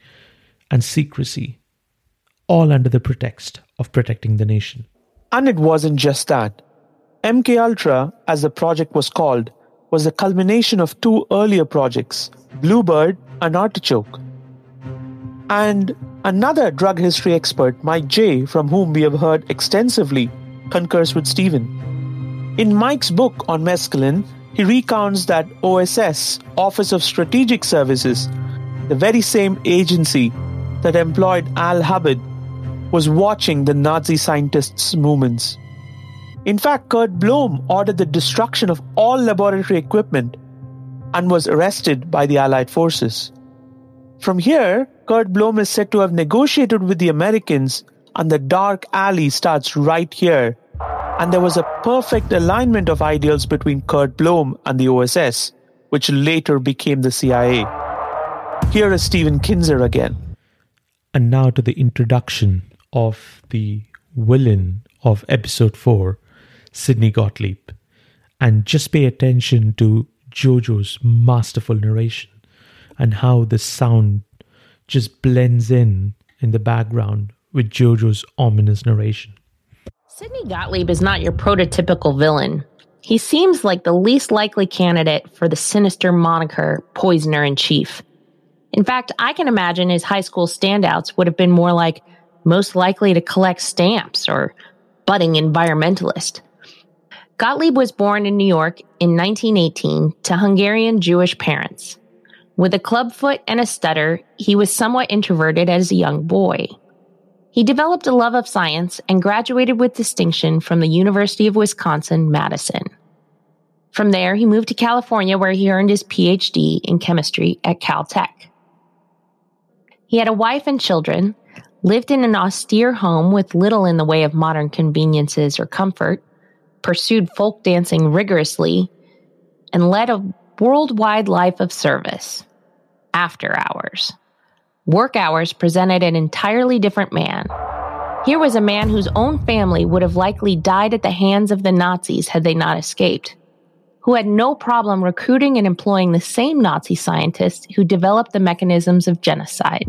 and secrecy, all under the pretext of protecting the nation. And it wasn't just that. MK Ultra, as the project was called, was the culmination of two earlier projects, Bluebird and Artichoke. And another drug history expert, Mike J., from whom we have heard extensively, concurs with Stephen. In Mike's book on mescaline, he recounts that OSS, Office of Strategic Services, the very same agency that employed Al Hubbard, was watching the Nazi scientists' movements. In fact, Kurt Blome ordered the destruction of all laboratory equipment and was arrested by the Allied forces. From here, Kurt Blome is said to have negotiated with the Americans, and the dark alley starts right here. And there was a perfect alignment of ideals between Kurt Blome and the OSS, which later became the CIA. Here is Stephen Kinzer again. And now to the introduction of the villain of episode 4, Sidney Gottlieb. And just pay attention to Jojo's masterful narration and how the sound just blends in in the background with Jojo's ominous narration. Sidney Gottlieb is not your prototypical villain. He seems like the least likely candidate for the sinister moniker Poisoner in Chief. In fact, I can imagine his high school standouts would have been more like most likely to collect stamps or budding environmentalist. Gottlieb was born in New York in 1918 to Hungarian Jewish parents. With a clubfoot and a stutter, he was somewhat introverted as a young boy. He developed a love of science and graduated with distinction from the University of Wisconsin Madison. From there, he moved to California where he earned his PhD in chemistry at Caltech. He had a wife and children, lived in an austere home with little in the way of modern conveniences or comfort, pursued folk dancing rigorously, and led a worldwide life of service. After hours. Work hours presented an entirely different man. Here was a man whose own family would have likely died at the hands of the Nazis had they not escaped, who had no problem recruiting and employing the same Nazi scientists who developed the mechanisms of genocide.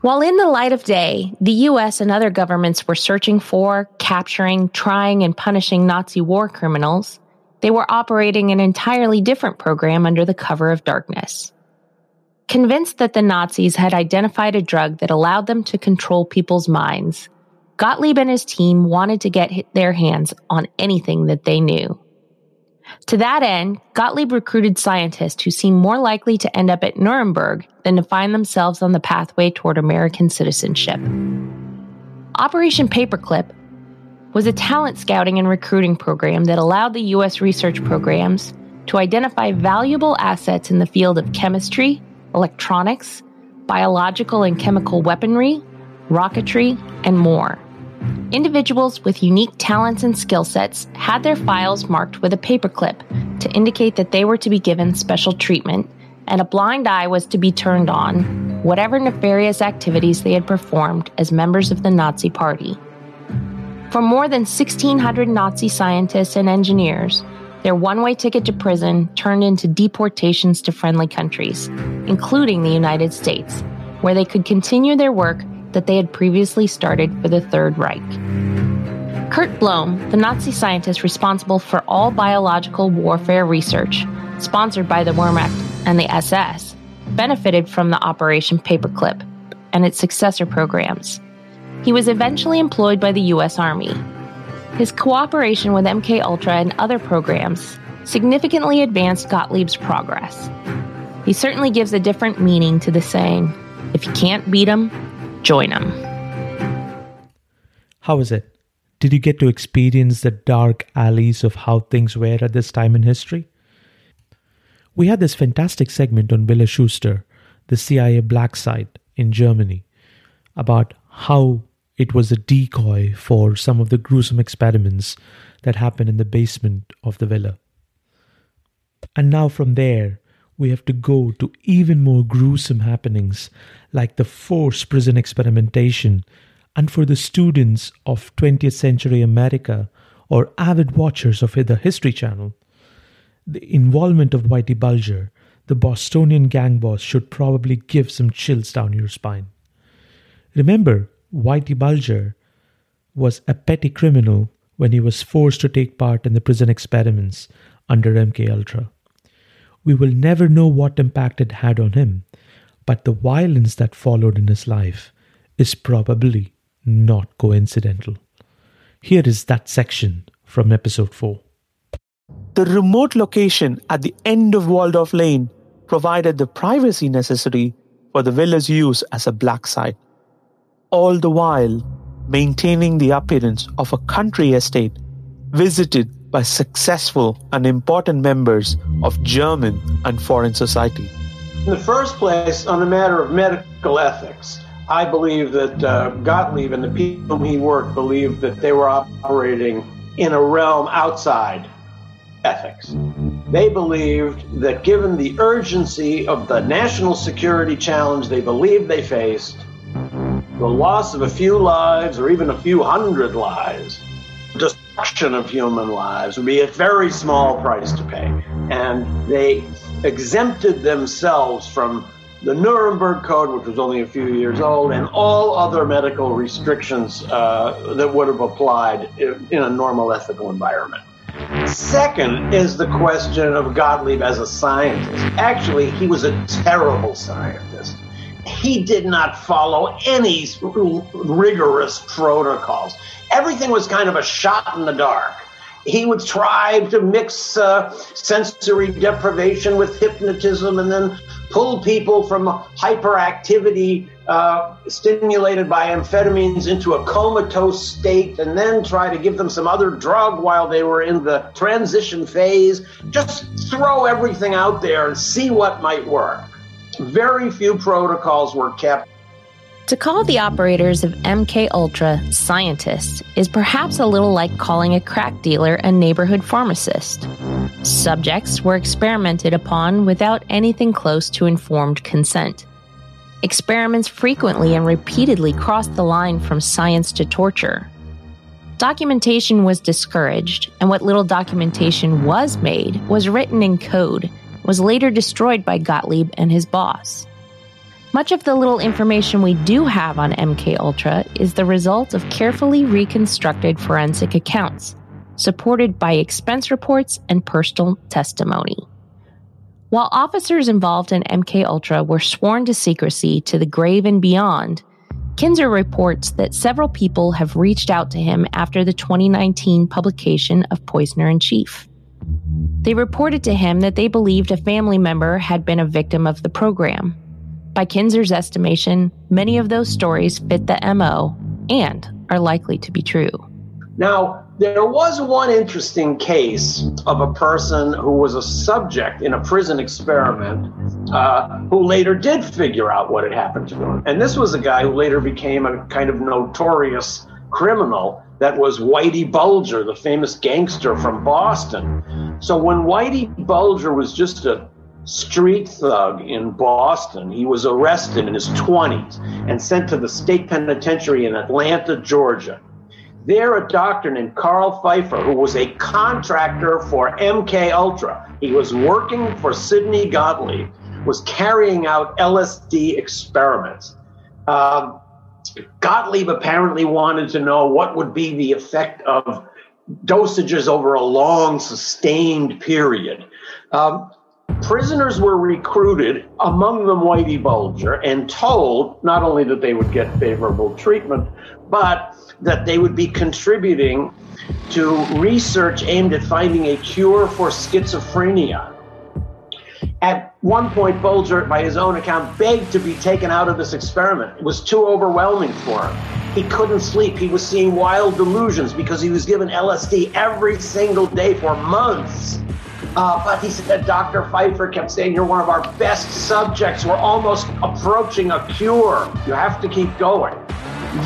While in the light of day, the US and other governments were searching for, capturing, trying, and punishing Nazi war criminals, they were operating an entirely different program under the cover of darkness. Convinced that the Nazis had identified a drug that allowed them to control people's minds, Gottlieb and his team wanted to get their hands on anything that they knew. To that end, Gottlieb recruited scientists who seemed more likely to end up at Nuremberg than to find themselves on the pathway toward American citizenship. Operation Paperclip was a talent scouting and recruiting program that allowed the U.S. research programs to identify valuable assets in the field of chemistry, electronics, biological and chemical weaponry, rocketry, and more. Individuals with unique talents and skill sets had their files marked with a paperclip to indicate that they were to be given special treatment, and a blind eye was to be turned on whatever nefarious activities they had performed as members of the Nazi Party. For more than 1,600 Nazi scientists and engineers, their one way ticket to prison turned into deportations to friendly countries, including the United States, where they could continue their work that they had previously started for the Third Reich. Kurt Blome, the Nazi scientist responsible for all biological warfare research, sponsored by the Wehrmacht and the SS, benefited from the Operation Paperclip and its successor programs. He was eventually employed by the US Army. His cooperation with MK Ultra and other programs significantly advanced Gottlieb's progress. He certainly gives a different meaning to the saying, if you can't beat 'em, join them. How was it? Did you get to experience the dark alleys of how things were at this time in history? We had this fantastic segment on Villa Schuster, the CIA black site in Germany, about how it was a decoy for some of the gruesome experiments that happened in the basement of the villa. And now from there, we have to go to even more gruesome happenings like the forced prison experimentation. And for the students of 20th century America or avid watchers of the History Channel, the involvement of Whitey Bulger, the Bostonian gang boss, should probably give some chills down your spine. Remember, Whitey Bulger was a petty criminal when he was forced to take part in the prison experiments under MK Ultra. We will never know what impact it had on him, but the violence that followed in his life is probably not coincidental. Here is that section from episode 4. The remote location at the end of Waldorf Lane provided the privacy necessary for the villa's use as a black site, all the while maintaining the appearance of a country estate visited by successful and important members of German and foreign society. In the first place, on the matter of medical ethics, I believe that uh, Gottlieb and the people whom he worked believed that they were operating in a realm outside ethics. They believed that given the urgency of the national security challenge they believed they faced, the loss of a few lives or even a few hundred lives destruction of human lives would be a very small price to pay. And they exempted themselves from the Nuremberg Code, which was only a few years old, and all other medical restrictions uh, that would have applied in a normal ethical environment. Second is the question of Gottlieb as a scientist. Actually, he was a terrible scientist. He did not follow any rigorous protocols. Everything was kind of a shot in the dark he would try to mix uh, sensory deprivation with hypnotism and then pull people from hyperactivity uh, stimulated by amphetamines into a comatose state and then try to give them some other drug while they were in the transition phase. Just throw everything out there and see what might work. Very few protocols were kept. To call the operators of MK Ultra scientists is perhaps a little like calling a crack dealer a neighborhood pharmacist. Subjects were experimented upon without anything close to informed consent. Experiments frequently and repeatedly crossed the line from science to torture. Documentation was discouraged, and what little documentation was made was written in code, was later destroyed by Gottlieb and his boss. Much of the little information we do have on MK Ultra is the result of carefully reconstructed forensic accounts, supported by expense reports and personal testimony. While officers involved in MK Ultra were sworn to secrecy to the grave and beyond, Kinzer reports that several people have reached out to him after the 2019 publication of Poisoner in Chief. They reported to him that they believed a family member had been a victim of the program by Kinzer's estimation, many of those stories fit the MO and are likely to be true. Now, there was one interesting case of a person who was a subject in a prison experiment uh, who later did figure out what had happened to him. And this was a guy who later became a kind of notorious criminal that was Whitey Bulger, the famous gangster from Boston. So when Whitey Bulger was just a street thug in Boston. He was arrested in his 20s and sent to the state penitentiary in Atlanta, Georgia. There, a doctor named Carl Pfeiffer, who was a contractor for MK Ultra, he was working for Sidney Gottlieb, was carrying out LSD experiments. Um, Gottlieb apparently wanted to know what would be the effect of dosages over a long, sustained period. Um, prisoners were recruited, among them Whitey Bulger, and told not only that they would get favorable treatment, but that they would be contributing to research aimed at finding a cure for schizophrenia. At one point, Bulger, by his own account, begged to be taken out of this experiment. It was too overwhelming for him. He couldn't sleep. He was seeing wild delusions because he was given LSD every single day for months. Uh, but he said Dr. Pfeiffer kept saying, You're one of our best subjects. We're almost approaching a cure. You have to keep going.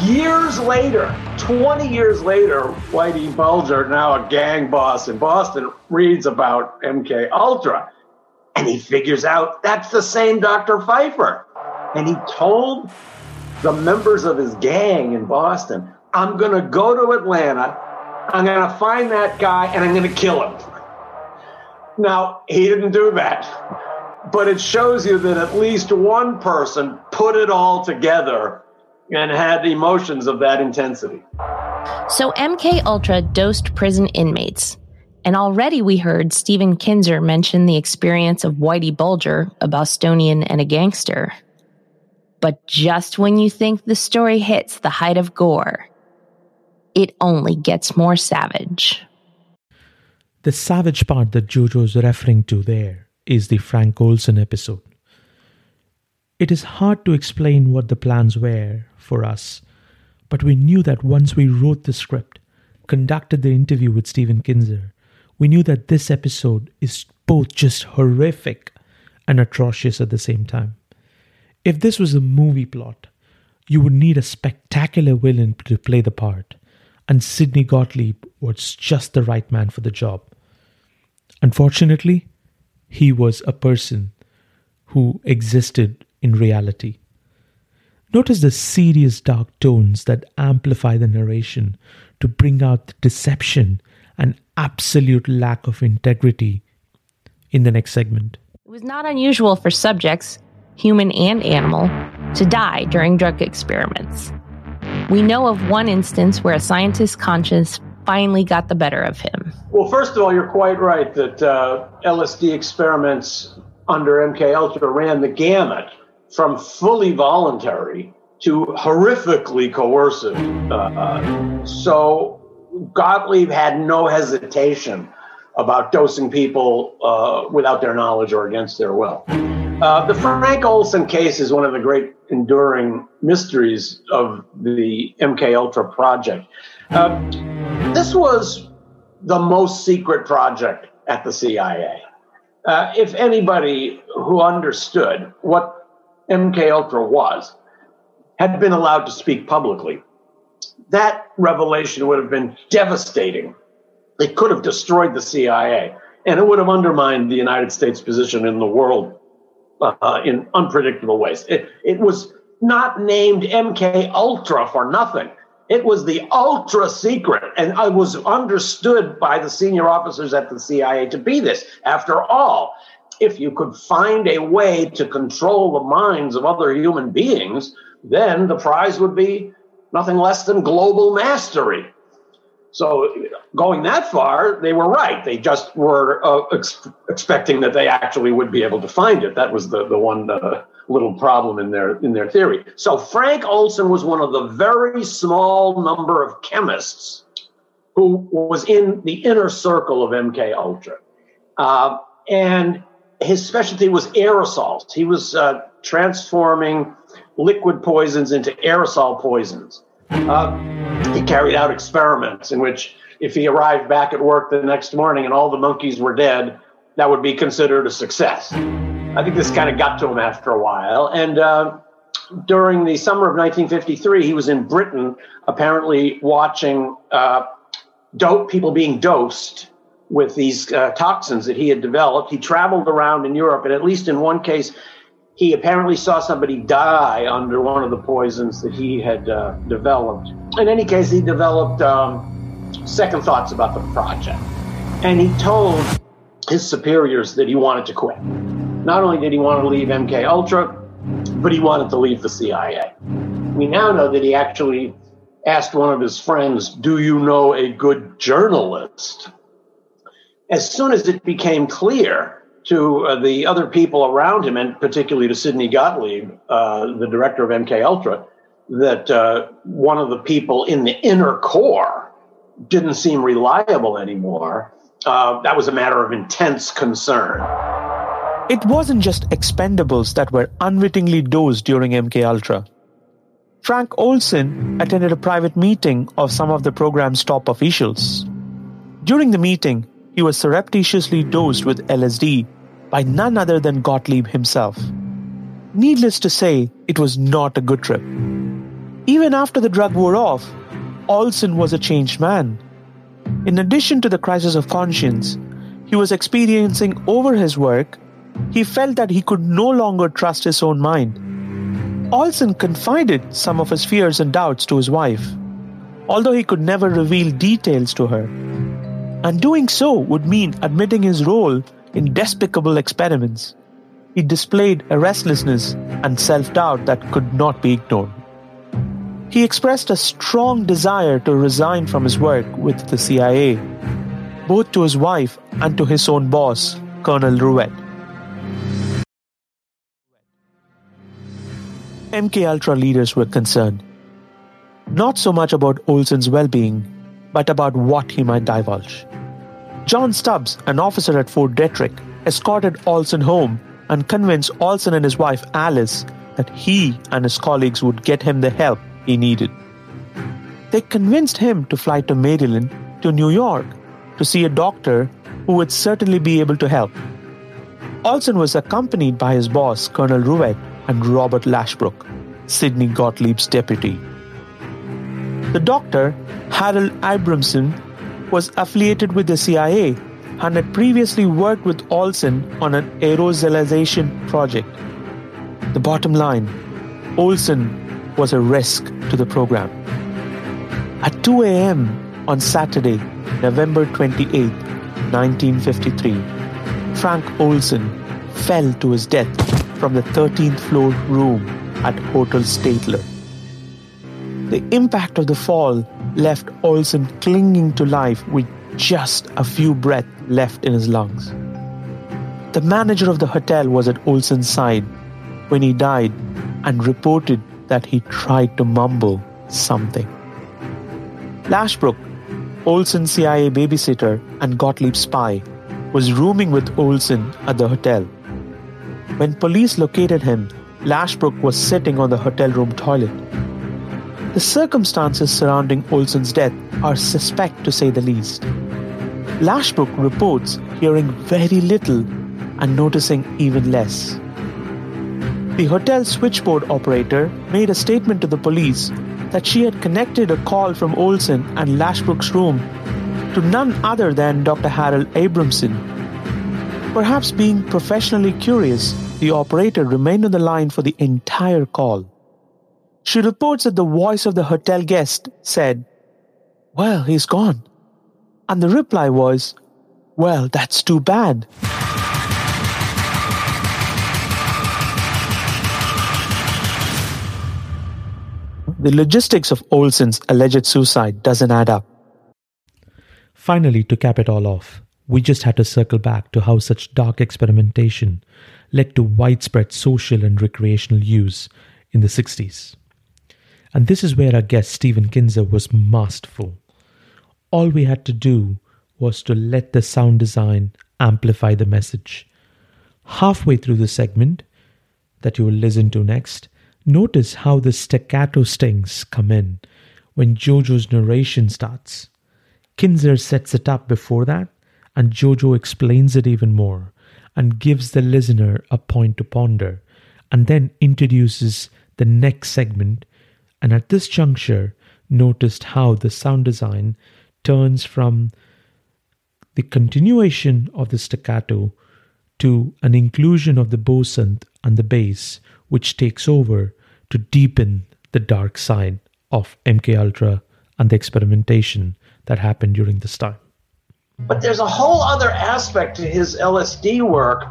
Years later, 20 years later, Whitey Bulger, now a gang boss in Boston, reads about MK Ultra. And he figures out that's the same Dr. Pfeiffer. And he told the members of his gang in Boston, I'm going to go to Atlanta. I'm going to find that guy and I'm going to kill him. Now, he didn't do that. But it shows you that at least one person put it all together and had emotions of that intensity. So MK Ultra dosed prison inmates. And already we heard Stephen Kinzer mention the experience of Whitey Bulger, a Bostonian and a gangster. But just when you think the story hits the height of gore, it only gets more savage. The savage part that Jojo's referring to there is the Frank Olson episode. It is hard to explain what the plans were for us, but we knew that once we wrote the script, conducted the interview with Stephen Kinzer, we knew that this episode is both just horrific and atrocious at the same time. If this was a movie plot, you would need a spectacular villain to play the part, and Sidney Gottlieb was just the right man for the job. Unfortunately, he was a person who existed in reality. Notice the serious dark tones that amplify the narration to bring out the deception and absolute lack of integrity in the next segment. It was not unusual for subjects, human and animal, to die during drug experiments. We know of one instance where a scientist's conscience finally got the better of him. Well, first of all, you're quite right that uh, LSD experiments under MK Ultra ran the gamut from fully voluntary to horrifically coercive. Uh, so Gottlieb had no hesitation about dosing people uh, without their knowledge or against their will. Uh, the Frank Olson case is one of the great enduring mysteries of the MK Ultra project. Uh, this was the most secret project at the CIA. Uh, if anybody who understood what MK Ultra was had been allowed to speak publicly, that revelation would have been devastating. It could have destroyed the CIA, and it would have undermined the United States position in the world uh, in unpredictable ways. It, it was not named MK Ultra for nothing. It was the ultra secret, and I was understood by the senior officers at the CIA to be this. After all, if you could find a way to control the minds of other human beings, then the prize would be nothing less than global mastery. So, going that far, they were right. They just were uh, ex- expecting that they actually would be able to find it. That was the the one uh, little problem in their in their theory. So, Frank Olson was one of the very small number of chemists who was in the inner circle of MK Ultra, uh, and his specialty was aerosols. He was uh, transforming liquid poisons into aerosol poisons. Uh, he carried out experiments in which, if he arrived back at work the next morning and all the monkeys were dead, that would be considered a success. I think this kind of got to him after a while. And uh, during the summer of 1953, he was in Britain, apparently watching uh, dope people being dosed with these uh, toxins that he had developed. He traveled around in Europe, and at least in one case, he apparently saw somebody die under one of the poisons that he had uh, developed. In any case, he developed um, second thoughts about the project. And he told his superiors that he wanted to quit. Not only did he want to leave MK Ultra, but he wanted to leave the CIA. We now know that he actually asked one of his friends, Do you know a good journalist? As soon as it became clear to uh, the other people around him, and particularly to Sidney Gottlieb, uh, the director of MK Ultra, that uh, one of the people in the inner core didn't seem reliable anymore. Uh, that was a matter of intense concern. It wasn't just expendables that were unwittingly dosed during MK Ultra. Frank Olson attended a private meeting of some of the program's top officials. During the meeting, he was surreptitiously dosed with LSD by none other than Gottlieb himself. Needless to say, it was not a good trip. Even after the drug wore off, Olson was a changed man. In addition to the crisis of conscience he was experiencing over his work, he felt that he could no longer trust his own mind. Olson confided some of his fears and doubts to his wife, although he could never reveal details to her and doing so would mean admitting his role in despicable experiments. He displayed a restlessness and self doubt that could not be ignored. He expressed a strong desire to resign from his work with the CIA, both to his wife and to his own boss, Colonel Ruwet. MK Ultra leaders were concerned, not so much about Olson's well being, but about what he might divulge. John Stubbs, an officer at Fort Detrick, escorted Olson home and convinced Olson and his wife Alice that he and his colleagues would get him the help he needed. They convinced him to fly to Maryland to New York to see a doctor who would certainly be able to help. Olson was accompanied by his boss, Colonel Ruwet, and Robert Lashbrook, Sidney Gottlieb's deputy. The doctor, Harold Abramson, was affiliated with the CIA and had previously worked with Olson on an aerosolization project. The bottom line Olson was a risk to the program. At 2 a.m. on Saturday, November 28, 1953, Frank Olson fell to his death from the 13th floor room at Hotel Statler. The impact of the fall left Olson clinging to life with just a few breaths left in his lungs. The manager of the hotel was at Olson's side, when he died and reported that he tried to mumble something. Lashbrook, Olson's CIA babysitter and Gottlieb's spy, was rooming with Olson at the hotel. When police located him, Lashbrook was sitting on the hotel room toilet. The circumstances surrounding Olson's death are suspect to say the least. Lashbrook reports hearing very little and noticing even less. The hotel switchboard operator made a statement to the police that she had connected a call from Olson and Lashbrook's room to none other than Dr. Harold Abramson. Perhaps being professionally curious, the operator remained on the line for the entire call. She reports that the voice of the hotel guest said, Well, he's gone. And the reply was, Well, that's too bad. The logistics of Olson's alleged suicide doesn't add up. Finally, to cap it all off, we just had to circle back to how such dark experimentation led to widespread social and recreational use in the 60s. And this is where our guest Stephen Kinzer was masterful. All we had to do was to let the sound design amplify the message. Halfway through the segment that you will listen to next, Notice how the staccato stings come in when Jojo's narration starts. Kinzer sets it up before that, and Jojo explains it even more and gives the listener a point to ponder, and then introduces the next segment. And at this juncture, noticed how the sound design turns from the continuation of the staccato to an inclusion of the bow and the bass which takes over to deepen the dark side of MK Ultra and the experimentation that happened during this time. But there's a whole other aspect to his LSD work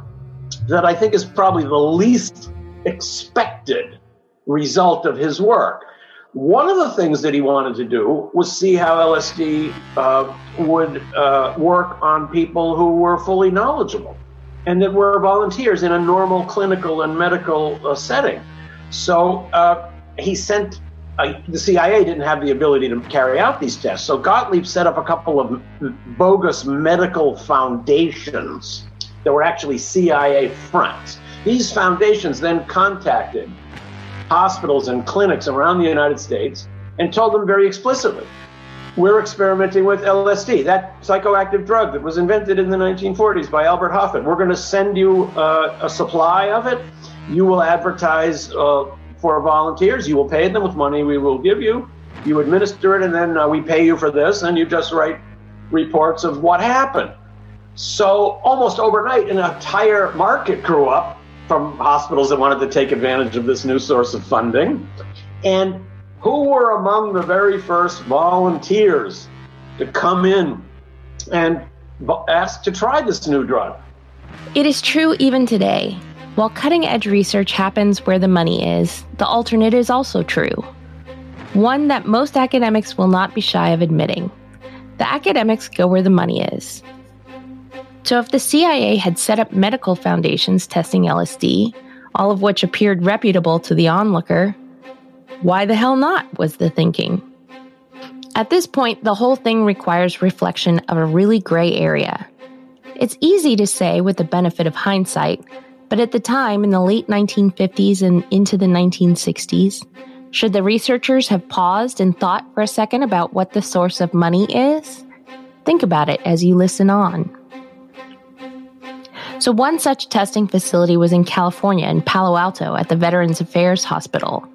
that I think is probably the least expected result of his work. One of the things that he wanted to do was see how LSD uh, would uh, work on people who were fully knowledgeable and that were volunteers in a normal clinical and medical uh, setting. So uh, he sent, uh, the CIA didn't have the ability to carry out these tests. So Gottlieb set up a couple of bogus medical foundations that were actually CIA fronts. These foundations then contacted hospitals and clinics around the United States and told them very explicitly we're experimenting with LSD, that psychoactive drug that was invented in the 1940s by Albert Hofmann. We're going to send you uh, a supply of it. You will advertise uh, for volunteers. You will pay them with money we will give you. You administer it, and then uh, we pay you for this, and you just write reports of what happened. So, almost overnight, an entire market grew up from hospitals that wanted to take advantage of this new source of funding. And who were among the very first volunteers to come in and ask to try this new drug. It is true even today. While cutting edge research happens where the money is, the alternate is also true. One that most academics will not be shy of admitting. The academics go where the money is. So, if the CIA had set up medical foundations testing LSD, all of which appeared reputable to the onlooker, why the hell not? was the thinking. At this point, the whole thing requires reflection of a really gray area. It's easy to say with the benefit of hindsight, but at the time, in the late 1950s and into the 1960s, should the researchers have paused and thought for a second about what the source of money is? Think about it as you listen on. So, one such testing facility was in California, in Palo Alto, at the Veterans Affairs Hospital.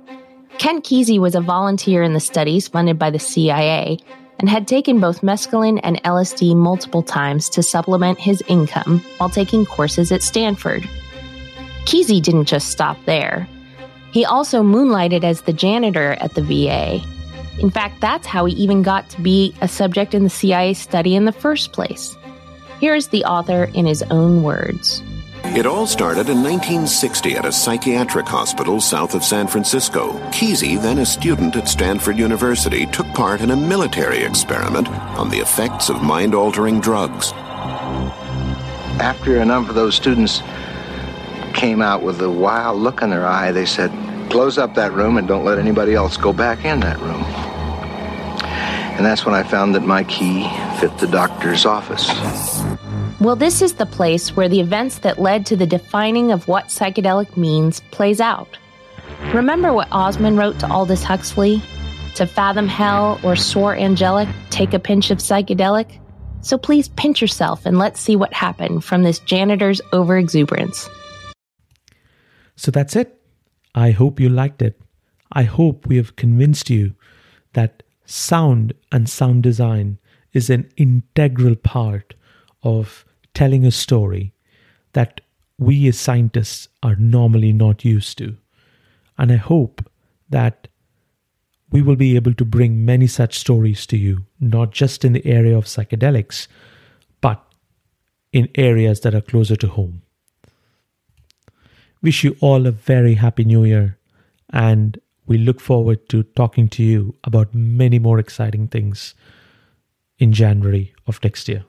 Ken Kesey was a volunteer in the studies funded by the CIA and had taken both mescaline and LSD multiple times to supplement his income while taking courses at Stanford. Kesey didn't just stop there. He also moonlighted as the janitor at the VA. In fact, that's how he even got to be a subject in the CIA study in the first place. Here is the author in his own words. It all started in 1960 at a psychiatric hospital south of San Francisco. Kesey, then a student at Stanford University, took part in a military experiment on the effects of mind altering drugs. After a number of those students came out with a wild look in their eye. They said, Close up that room and don't let anybody else go back in that room. And that's when I found that my key fit the doctor's office. Well, this is the place where the events that led to the defining of what psychedelic means plays out. Remember what Osmond wrote to Aldous Huxley? To fathom hell or soar angelic, take a pinch of psychedelic? So please pinch yourself and let's see what happened from this janitor's overexuberance. So that's it. I hope you liked it. I hope we have convinced you that sound and sound design is an integral part of telling a story that we as scientists are normally not used to. And I hope that we will be able to bring many such stories to you, not just in the area of psychedelics, but in areas that are closer to home. Wish you all a very happy new year, and we look forward to talking to you about many more exciting things in January of next year.